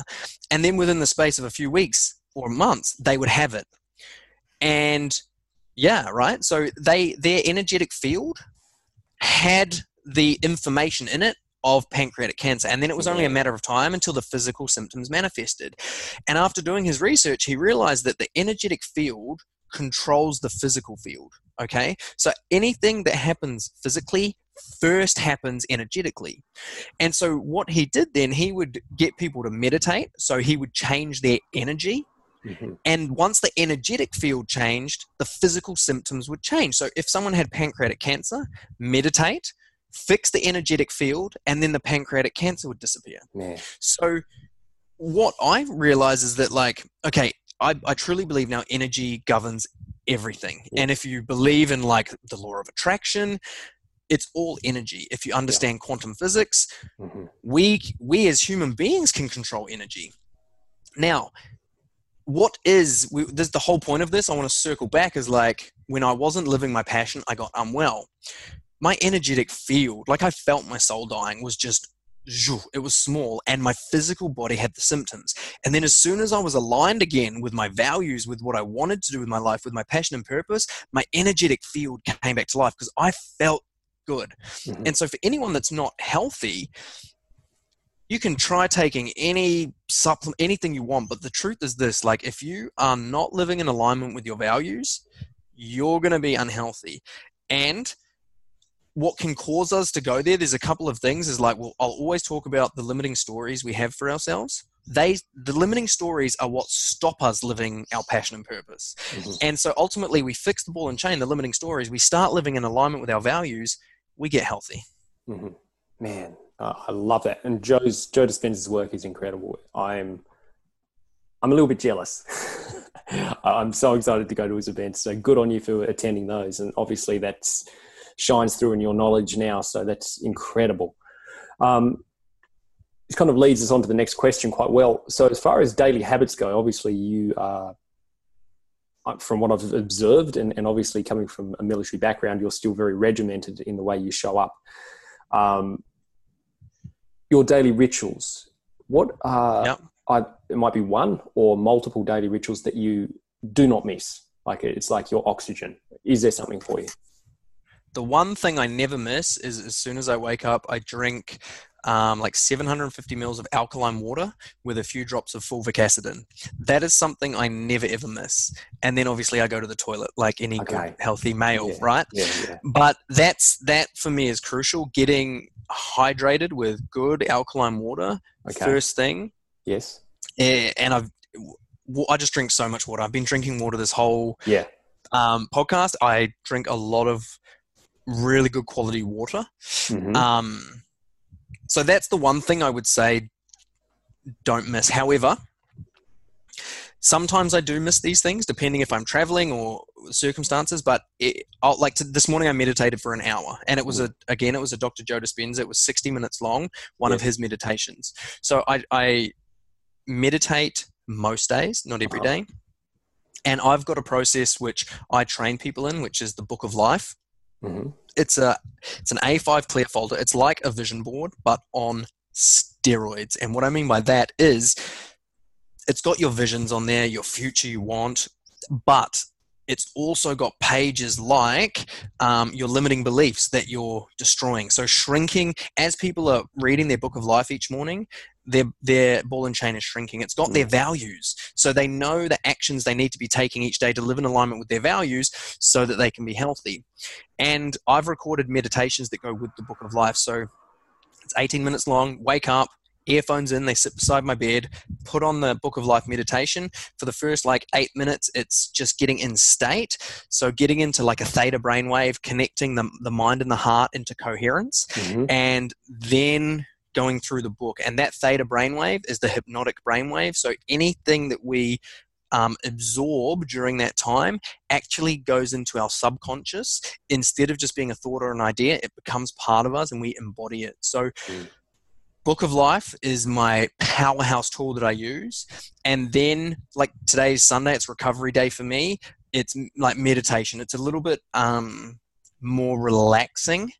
and then within the space of a few weeks or months they would have it. And yeah right? So they their energetic field had the information in it of pancreatic cancer and then it was only a matter of time until the physical symptoms manifested. And after doing his research he realized that the energetic field controls the physical field okay? So anything that happens physically first happens energetically. And so, what he did then, he would get people to meditate. So, he would change their energy. Mm-hmm. And once the energetic field changed, the physical symptoms would change. So, if someone had pancreatic cancer, meditate, fix the energetic field, and then the pancreatic cancer would disappear. Yeah. So, what I realize is that, like, okay, I, I truly believe now energy governs everything. Yeah. And if you believe in like the law of attraction, it's all energy if you understand yeah. quantum physics mm-hmm. we we as human beings can control energy now what is we, this the whole point of this i want to circle back is like when i wasn't living my passion i got unwell my energetic field like i felt my soul dying was just it was small and my physical body had the symptoms and then as soon as i was aligned again with my values with what i wanted to do with my life with my passion and purpose my energetic field came back to life because i felt good. Mm-hmm. And so for anyone that's not healthy, you can try taking any supplement anything you want but the truth is this like if you are not living in alignment with your values you're going to be unhealthy and what can cause us to go there there's a couple of things is like well i'll always talk about the limiting stories we have for ourselves they the limiting stories are what stop us living our passion and purpose mm-hmm. and so ultimately we fix the ball and chain the limiting stories we start living in alignment with our values we get healthy. Mm-hmm. Man, uh, I love that. And Joe's Joe Dispenza's work is incredible. I'm I'm a little bit jealous. I'm so excited to go to his events. So good on you for attending those. And obviously that shines through in your knowledge now. So that's incredible. Um, this kind of leads us on to the next question quite well. So as far as daily habits go, obviously you are from what I've observed, and, and obviously coming from a military background, you're still very regimented in the way you show up. Um, your daily rituals, what are, yep. I, it might be one or multiple daily rituals that you do not miss? Like it's like your oxygen. Is there something for you? The one thing I never miss is as soon as I wake up, I drink um, like 750 mils of alkaline water with a few drops of fulvic acid in. That is something I never ever miss. And then obviously I go to the toilet like any okay. good healthy male, yeah. right? Yeah, yeah. But that's that for me is crucial. Getting hydrated with good alkaline water okay. first thing. Yes. And I've I just drink so much water. I've been drinking water this whole yeah um, podcast. I drink a lot of really good quality water. Mm-hmm. Um, so that's the one thing I would say don't miss. However, sometimes I do miss these things depending if I'm traveling or circumstances. But it, like to, this morning, I meditated for an hour, and it was a again, it was a Dr. Joe Dispenza. It was 60 minutes long, one yes. of his meditations. So I, I meditate most days, not every uh-huh. day. And I've got a process which I train people in, which is the Book of Life. Mm-hmm. It's a it's an A5 clear folder. It's like a vision board, but on steroids. And what I mean by that is it's got your visions on there, your future you want, but it's also got pages like um, your limiting beliefs that you're destroying. So shrinking as people are reading their book of life each morning, their their ball and chain is shrinking. It's got their values, so they know the actions they need to be taking each day to live in alignment with their values, so that they can be healthy. And I've recorded meditations that go with the book of life. So it's 18 minutes long. Wake up, earphones in, they sit beside my bed, put on the Book of Life meditation. For the first like eight minutes, it's just getting in state. So getting into like a theta brainwave, connecting the, the mind and the heart into coherence. Mm-hmm. And then going through the book. And that theta brainwave is the hypnotic brainwave. So anything that we um, absorb during that time actually goes into our subconscious instead of just being a thought or an idea it becomes part of us and we embody it so mm. book of life is my powerhouse tool that i use and then like today's sunday it's recovery day for me it's like meditation it's a little bit um, more relaxing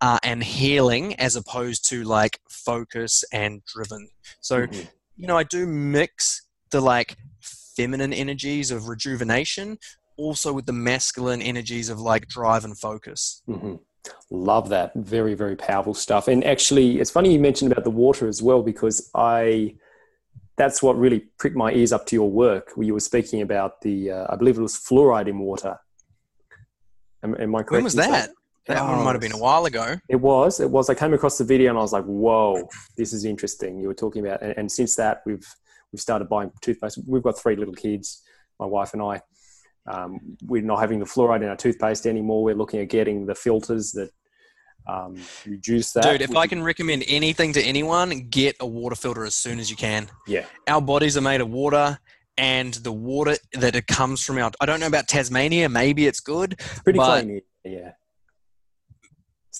uh, and healing as opposed to like focus and driven. So, Mhm. you know, I do mix the like feminine energies of rejuvenation also with the masculine energies of like drive and focus. hmm Love that. Very, very powerful stuff. And actually, it's funny you mentioned about the water as well, because I, that's what really pricked my ears up to your work where you were speaking about the, uh, I believe it was fluoride in water. Am, am I correct? When was that? That? That one might have been a while ago. It was. It was. I came across the video and I was like, "Whoa, this is interesting." You were talking about, and, and since that, we've we've started buying toothpaste. We've got three little kids, my wife and I. Um, we're not having the fluoride in our toothpaste anymore. We're looking at getting the filters that um, reduce that. Dude, if I can recommend anything to anyone, get a water filter as soon as you can. yeah, Our bodies are made of water, and the water that it comes from out. I don't know about Tasmania, maybe it's good. it's pretty clean. Yeah.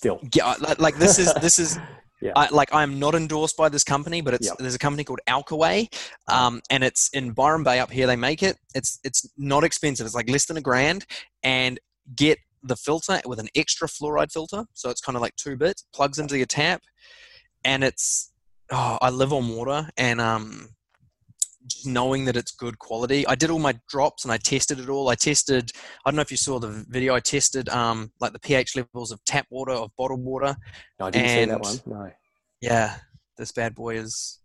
Still, Yeah, like, like this is this is Yeah. I, like I'm not endorsed by this company, but it's Yep. there's a company called Alkaway, um, and it's in Byron Bay up here. They make it. It's it's not expensive. It's like less than a grand, and get the filter with an extra fluoride filter. So it's kind of like two bits, plugs into your tap, and it's oh, I live on water, and um, knowing that it's good quality. I did all my drops and I tested it all. I tested. I don't know if you saw the video. I tested um, like the pH levels of tap water, of bottled water. no, I didn't see that one. No, Yeah, this bad boy is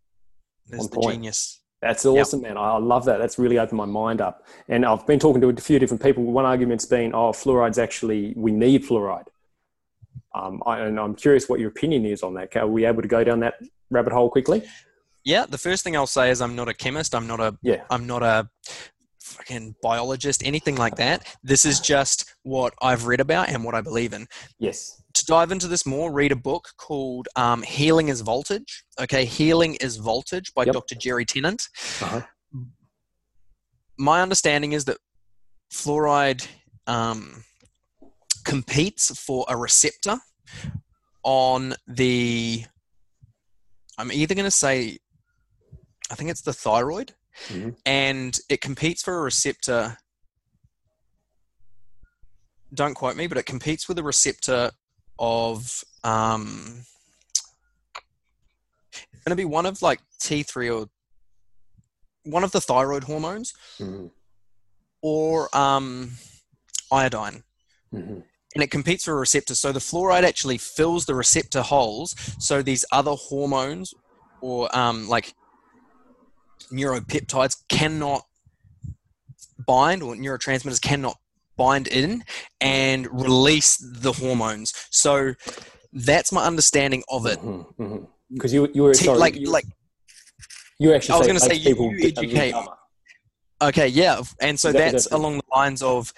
is On the point. genius. That's awesome, man. I I love that. That's really opened my mind up. And I've been talking to a few different people. One argument's been, oh, fluoride's actually, we need fluoride. Um, I, and I'm curious what your opinion is on that. Are we able to go down that rabbit hole quickly? Yeah, the first thing I'll say is I'm not a chemist. I'm not a Yeah. I'm not a fucking biologist, anything like that. This is just what I've read about and what I believe in. Yes. To dive into this more, read a book called um, Healing is Voltage. Okay, Healing is Voltage by Yep. Dr. Jerry Tennant. Uh-huh. My understanding is that fluoride um, competes for a receptor on the. I'm either going to say, I think it's the thyroid, Mhm. and it competes for a receptor. Don't quote me, but it competes with a receptor of um, it's going to be one of like T3 or one of the thyroid hormones Mhm. or um, iodine. Mhm. And it competes for a receptor. So the fluoride actually fills the receptor holes. So these other hormones or um, like neuropeptides cannot bind or neurotransmitters cannot bind in and release the hormones. So that's my understanding of it. Mhm. Mhm. Because you, you were sorry, like you, like you actually I was gonna say you- people you educate- okay, yeah. And so Is that- is that's that- along the lines of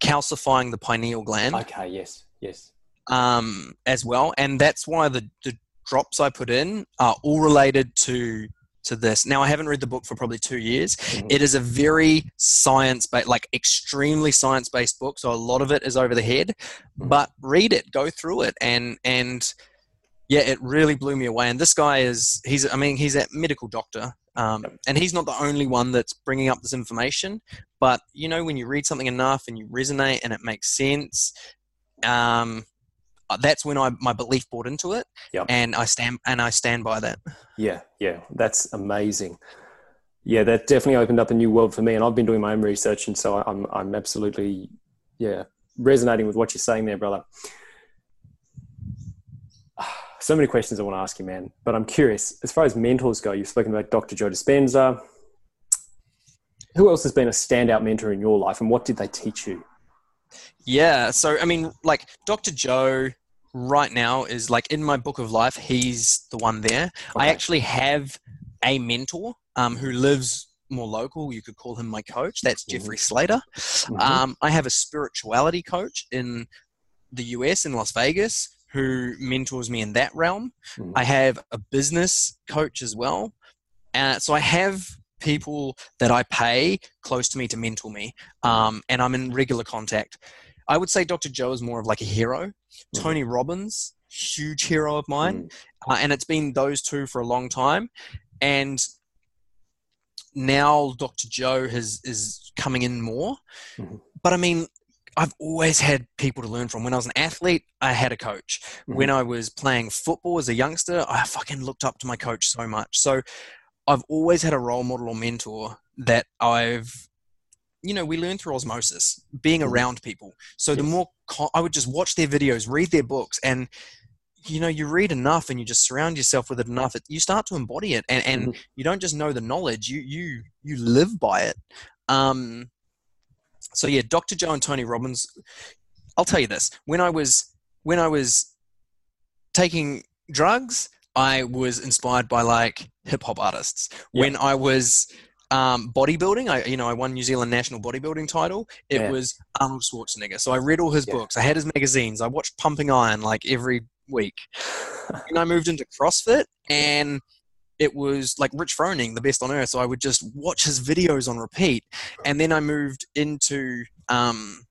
calcifying the pineal gland. Okay, yes, yes. um, as well, and that's why the, the drops I put in are all related to to this. Now I haven't read the book for probably two years. Mhm. It is a very science based, like extremely science based book, so a lot of it is over the head. Mhm. But read it, go through it, and and yeah, it really blew me away. And this guy is he's I mean he's a medical doctor. Um, and he's not the only one that's bringing up this information, but you know when you read something enough and you resonate and it makes sense, um, that's when I my belief bought into it, Yep. and I stand and I stand by that. Yeah, yeah, that's amazing. Yeah, that definitely opened up a new world for me, and I've been doing my own research, and so I'm I'm absolutely yeah resonating with what you're saying there, brother. So many questions I want to ask you, man. But I'm curious, as far as mentors go, you've spoken about Dr. Joe Dispenza. Who else has been a standout mentor in your life, and what did they teach you? Yeah, so I mean, like Dr. Joe right now is like in my book of life, he's the one there. I actually have a mentor um, who lives more local. You could call him my coach. That's Mhm. Jeffrey Slater. Mhm. Um, I have a spirituality coach in the US in Las Vegas who mentors me in that realm. Mhm. I have a business coach as well. Uh, so I have people that I pay close to me to mentor me, um, and I'm in regular contact. I would say Dr. Joe is more of like a hero. Mhm. Tony Robbins, huge hero of mine, Mm. uh, and it's been those two for a long time. And now Dr. Joe has is coming in more. Mhm. But I mean, I've always had people to learn from. When I was an athlete, I had a coach. Mm-hmm. When I was playing football as a youngster, I fucking looked up to my coach so much. So I've always had a role model or mentor that I've you know, we learn through osmosis, being mm-hmm. around people. So yes. the more co- I would just watch their videos, read their books, and you know, you read enough and you just surround yourself with it enough, it, you start to embody it, and, and mm-hmm. you don't just know the knowledge, you you you live by it. Um, so yeah, Dr. Joe and Tony Robbins. I'll tell you this: when I was when I was taking drugs, I was inspired by like hip hop artists. When I was um, bodybuilding. I, you know, I won New Zealand national bodybuilding title. It yeah. was Arnold Schwarzenegger. So I read all his yeah. books. I had his magazines. I watched Pumping Iron like every week. and I moved into CrossFit and it was like Rich Froning, the best on earth. So I would just watch his videos on repeat. And then I moved into um,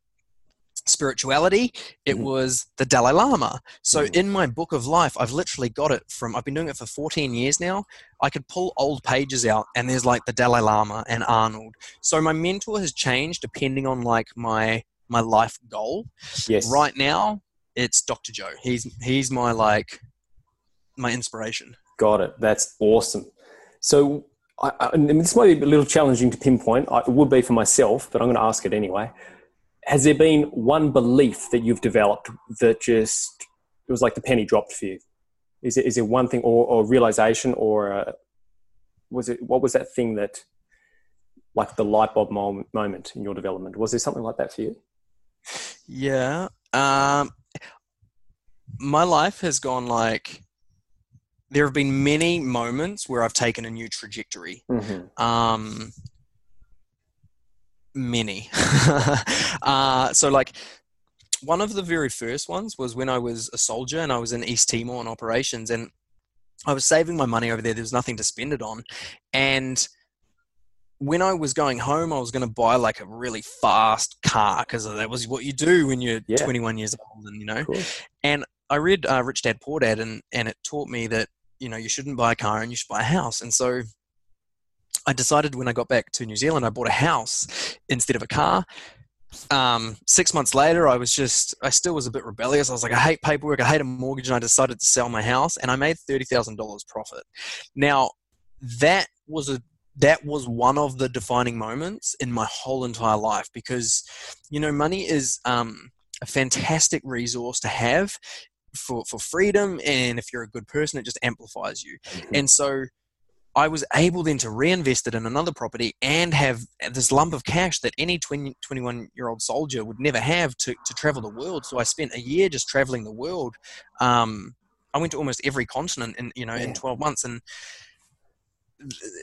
spirituality, it mm-hmm. was the Dalai Lama. So mm-hmm. in my book of life, I've literally got it from, I've been doing it for 14 years now. I could pull old pages out and there's like the Dalai Lama and Arnold. So my mentor has changed depending on like my, my life goal. Yes. Right now, it's Dr. Joe. He's, he's my like, my inspiration. Got it. That's awesome. So I, I, this might be a little challenging to pinpoint. it would be for myself, but I'm going to ask it anyway has there been one belief that you've developed that just it was like the penny dropped for you? Is it is there one thing or, or realization or uh, was it what was that thing that like the light bulb moment, moment in your development? Was there something like that for you? Yeah, um, my life has gone like there have been many moments where I've taken a new trajectory. Mm-hmm. Um, many. uh, so like one of the very first ones was when I was a soldier and I was in East Timor on operations and I was saving my money over there. There was nothing to spend it on. And when I was going home, I was going to buy like a really fast car because that was what you do when you're yeah. 21 years old, and you know. Cool. And I read uh, Rich Dad Poor Dad, and and it taught me that you know you shouldn't buy a car and you should buy a house. And so I decided when I got back to New Zealand, I bought a house instead of a car. Um, six months later, I was just, I still was a bit rebellious. I was like, I hate paperwork, I hate a mortgage, and I decided to sell my house, and I made thirty thousand dollars profit. Now, that was a that was one of the defining moments in my whole entire life because, you know, money is um, a fantastic resource to have for for freedom, and if you're a good person, it just amplifies you. And so I was able then to reinvest it in another property and have this lump of cash that any 20, 21 year old soldier would never have to, to travel the world. So I spent a year just traveling the world. Um, I went to almost every continent in, you know, yeah. in 12 months. And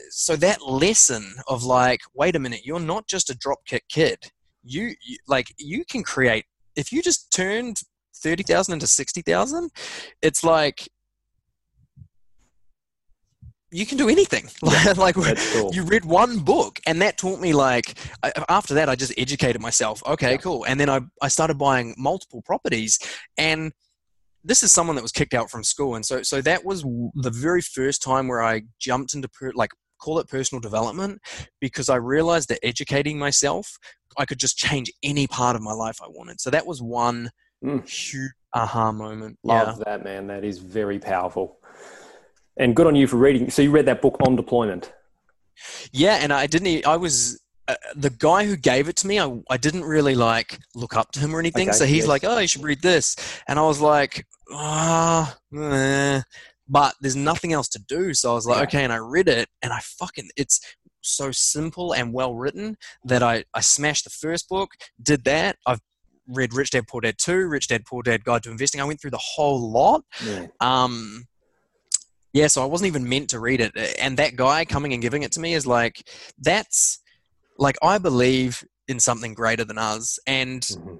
so that lesson of like, wait a minute, you're not just a dropkick kid. You, you like, you can create, if you just turned 30,000 into 60,000, it's like, you can do anything. Yeah, like cool. you read one book, and that taught me like after that I just educated myself. Okay, yeah. cool. And then I I started buying multiple properties, and this is someone that was kicked out from school, and so so that was the very first time where I jumped into per, like call it personal development because I realized that educating myself I could just change any part of my life I wanted. So that was one mm. huge aha moment. Love yeah. that man. That is very powerful and good on you for reading. So you read that book on deployment. Yeah, and I didn't. I was uh, the guy who gave it to me. I, I didn't really like look up to him or anything. Okay, so he's yes. like, "Oh, you should read this," and I was like, "Ah." Oh, but there's nothing else to do. So I was like, yeah. okay, and I read it, and I fucking, it's so simple and well written that I, I smashed the first book, did that. I've read Rich Dad Poor Dad 2, Rich Dad Poor Dad Guide to Investing. I went through the whole lot. Yeah. Um, yeah, so I wasn't even meant to read it. And that guy coming and giving it to me is like, that's like, I believe in something greater than us. And mm-hmm.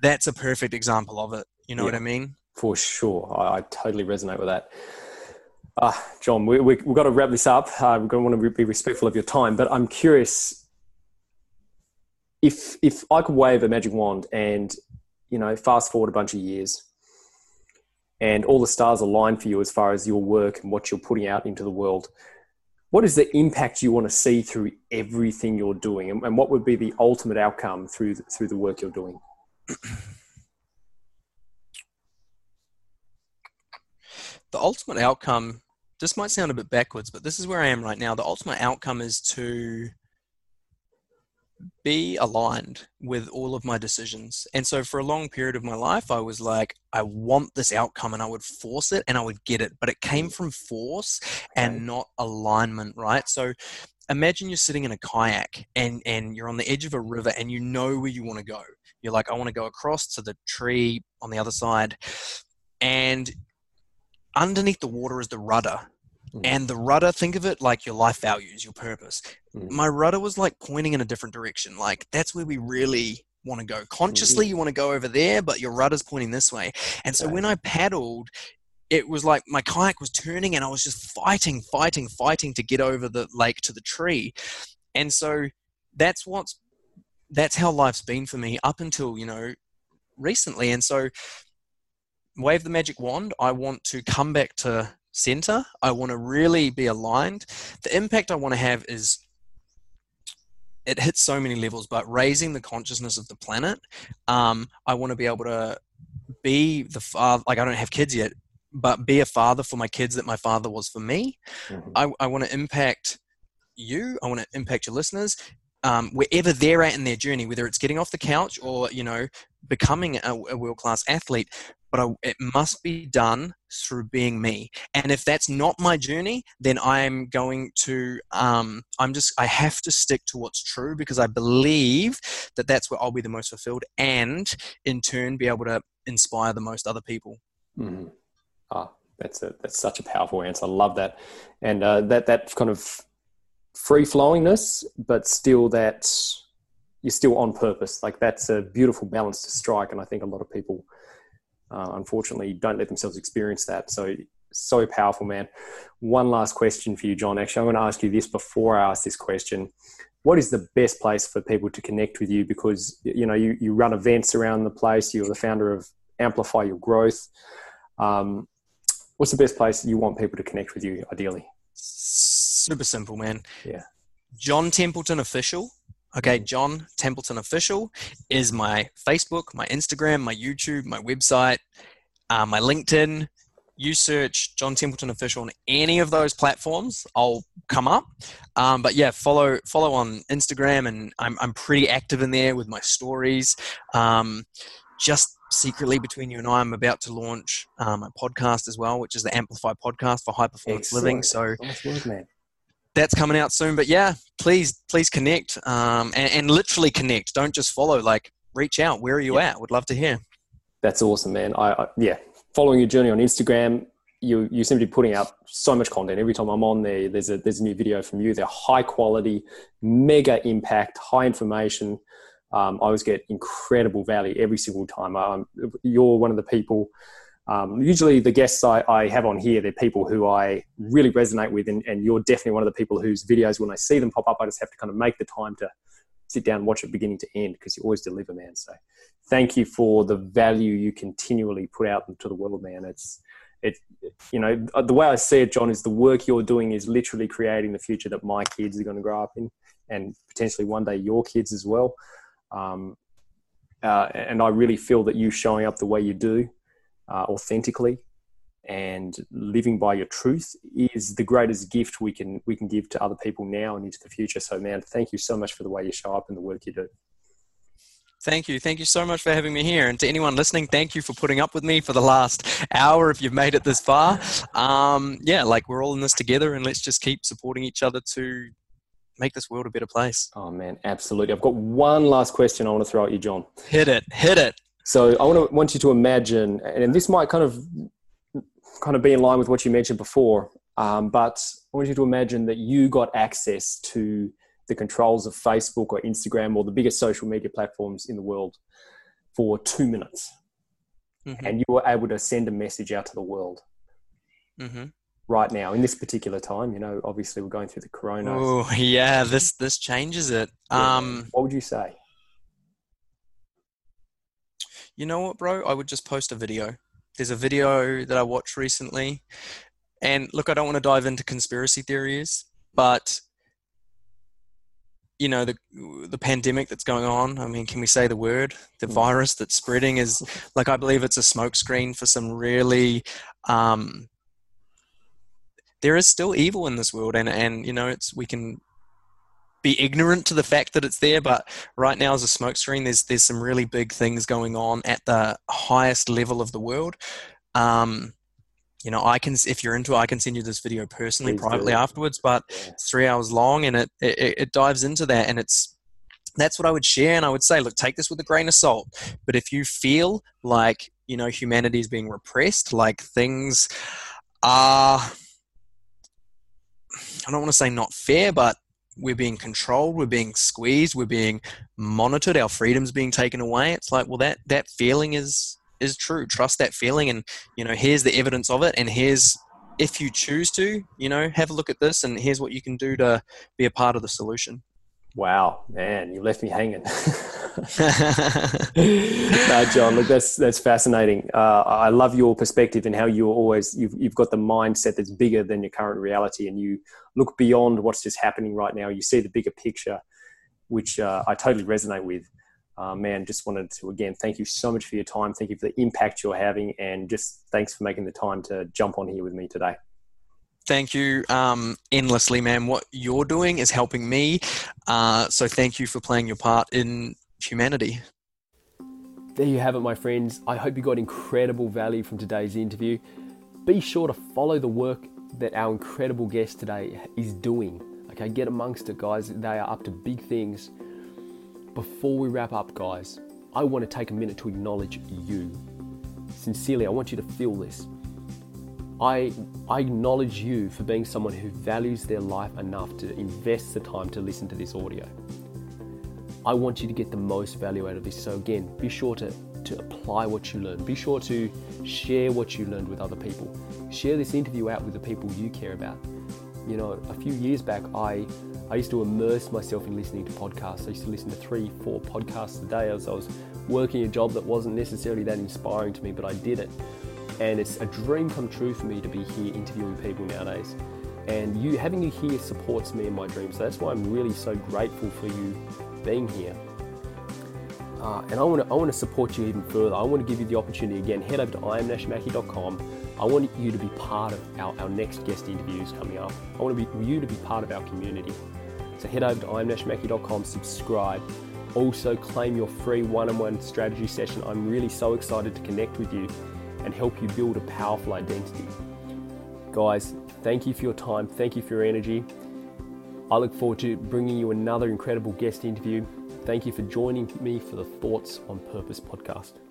that's a perfect example of it. You know yeah, what I mean? For sure. I, I totally resonate with that. Uh, John, we, we, have got to wrap this up. Uh, we're going to want to be respectful of your time, but I'm curious if if I could wave a magic wand and you know fast forward a bunch of years and all the stars align for you as far as your work and what you're putting out into the world. What is the impact you want to see through everything you're doing, and, what would be the ultimate outcome through the, through the work you're doing? the ultimate outcome this might sound a bit backwards but this is where i am right now the ultimate outcome is to be aligned with all of my decisions. And so for a long period of my life, I was like, I want this outcome and I would force it and I would get it. But it came from force and not alignment, right? So imagine you're sitting in a kayak and, and you're on the edge of a river and you know where you want to go. You're like, I want to go across to the tree on the other side. And underneath the water is the rudder Mm. And the rudder, think of it like your life values, your purpose. Mm. My rudder was like pointing in a different direction. Like that's where we really want to go. Consciously, mm. you want to go over there, but your rudder's pointing this way. And so when I paddled, it was like my kayak was turning and I was just fighting, fighting, fighting to get over the lake to the tree. And so that's what's that's how life's been for me up until, you know, recently. And so wave the magic wand, I want to come back to center. I want to really be aligned. The impact I want to have is it hits so many levels, but raising the consciousness of the planet. Um, I want to be able to be the father, like I don't have kids yet, but be a father for my kids that my father was for me. Mm-hmm. I, I want to impact you. I want to impact your listeners. Um, wherever they're at in their journey, whether it's getting off the couch or you know becoming a, a world class athlete, but I, it must be done through being me. And if that's not my journey, then I'm going to, um, I'm just, I have to stick to what's true because I believe that that's where I'll be the most fulfilled and in turn be able to inspire the most other people. Mm-hmm. Ah, that's a, that's such a powerful answer. I love that. And uh, that, that kind of free flowingness, but still that you're still on purpose. Like that's a beautiful balance to strike. And I think a lot of people, uh, unfortunately don't let themselves experience that. So so powerful, man. One last question for you, John. Actually, I'm going to ask you this before I ask this question. What is the best place for people to connect with you? Because you know you, you run events around the place. You're the founder of Amplify Your Growth. Um, what's the best place you want people to connect with you, ideally? Super simple, man. Yeah. John Templeton Official Okay, John Templeton Official is my Facebook, my Instagram, my YouTube, my website, uh, my LinkedIn. You search John Templeton Official on any of those platforms, I'll come up. Um, but yeah, follow follow on Instagram, and I'm I'm pretty active in there with my stories. Um, just secretly between you and I, I'm about to launch um, a podcast as well, which is the Amplify podcast for high performance living. So, man that's coming out soon. But yeah, please, please connect um, and, and, literally connect. Don't just follow. Like, reach out. Where are you yeah. at? Would love to hear. That's awesome, man. I, I, yeah, following your journey on Instagram. You you seem to be putting out so much content. Every time I'm on there, there's a there's a new video from you. They're high quality, mega impact, high information. Um, I always get incredible value every single time. Um, you're one of the people um, usually, the guests I, I, have on here, they're people who I really resonate with, and, and, you're definitely one of the people whose videos, when I see them pop up, I just have to kind of make the time to sit down and watch it beginning to end because you always deliver, man. So, thank you for the value you continually put out into the world, man. It's it, you know, the way I see it, John, is the work you're doing is literally creating the future that my kids are going to grow up in, and potentially one day your kids as well. Um, uh, and I really feel that you showing up the way you do uh, authentically and living by your truth is the greatest gift we can we can give to other people now and into the future so man thank you so much for the way you show up and the work you do Thank you. Thank you so much for having me here. And to anyone listening, thank you for putting up with me for the last hour if you've made it this far. Um, yeah, like we're all in this together and let's just keep supporting each other to make this world a better place. Oh, man, absolutely. I've got one last question I want to throw at you, John. Hit it. Hit it. So I want to want you to imagine, and this might kind of kind of be in line with what you mentioned before, um, but I want you to imagine that you got access to the controls of Facebook or Instagram or the biggest social media platforms in the world for two minutes, mm-hmm. and you were able to send a message out to the world. Mm-hmm. Right now, in this particular time, you know, obviously we're going through the corona. Oh, yeah, this this changes it. Yeah. Um, what would you say? You know what, bro? I would just post a video. There's a video that I watched recently. And look, I don't want to dive into conspiracy theories, but you know the the pandemic that's going on i mean can we say the word the hmm. virus that's spreading is like i believe it's a smokescreen for some really um there is still evil in this world and and you know it's we can be ignorant to the fact that it's there but right now as a smokescreen there's there's some really big things going on at the highest level of the world um you know i can if you're into it i can send you this video personally Please privately do. afterwards but yeah. it's three hours long and it, it it dives into that and it's that's what i would share and i would say look take this with a grain of salt but if you feel like you know humanity is being repressed like things are i don't want to say not fair but we're being controlled we're being squeezed we're being monitored our freedom's being taken away it's like well that that feeling is is true. Trust that feeling, and you know, here's the evidence of it, and here's if you choose to, you know, have a look at this, and here's what you can do to be a part of the solution. Wow, man, you left me hanging. no, John, look, that's that's fascinating. Uh, I love your perspective and how you're always you've you've got the mindset that's bigger than your current reality, and you look beyond what's just happening right now. You see the bigger picture, which uh, I totally resonate with uh, man, just wanted to again thank you so much for your time. Thank you for the impact you're having, and just thanks for making the time to jump on here with me today. Thank you um, endlessly, man. What you're doing is helping me. Uh, so thank you for playing your part in humanity. There you have it, my friends. I hope you got incredible value from today's interview. Be sure to follow the work that our incredible guest today is doing. Okay, get amongst it, guys. They are up to big things before we wrap up, guys, I want to take a minute to acknowledge you. Sincerely, I want you to feel this. I, I acknowledge you for being someone who values their life enough to invest the time to listen to this audio. I want you to get the most value out of this. So, again, be sure to, to apply what you learn. Be sure to share what you learned with other people. Share this interview out with the people you care about. You know, a few years back, I I used to immerse myself in listening to podcasts. I used to listen to three, four podcasts a day as I was working a job that wasn't necessarily that inspiring to me, but I did it. And it's a dream come true for me to be here interviewing people nowadays. And you having you here supports me in my dreams. So that's why I'm really so grateful for you being here. Uh, and I want to I want to support you even further. I want to give you the opportunity again. Head over to iamnashmackey.com I want you to be part of our, our next guest interviews coming up. I want to be, you to be part of our community. So head over to iamnashmackey.com, subscribe. Also claim your free one-on-one strategy session. I'm really so excited to connect with you and help you build a powerful identity. Guys, thank you for your time. Thank you for your energy. I look forward to bringing you another incredible guest interview. Thank you for joining me for the Thoughts on Purpose podcast.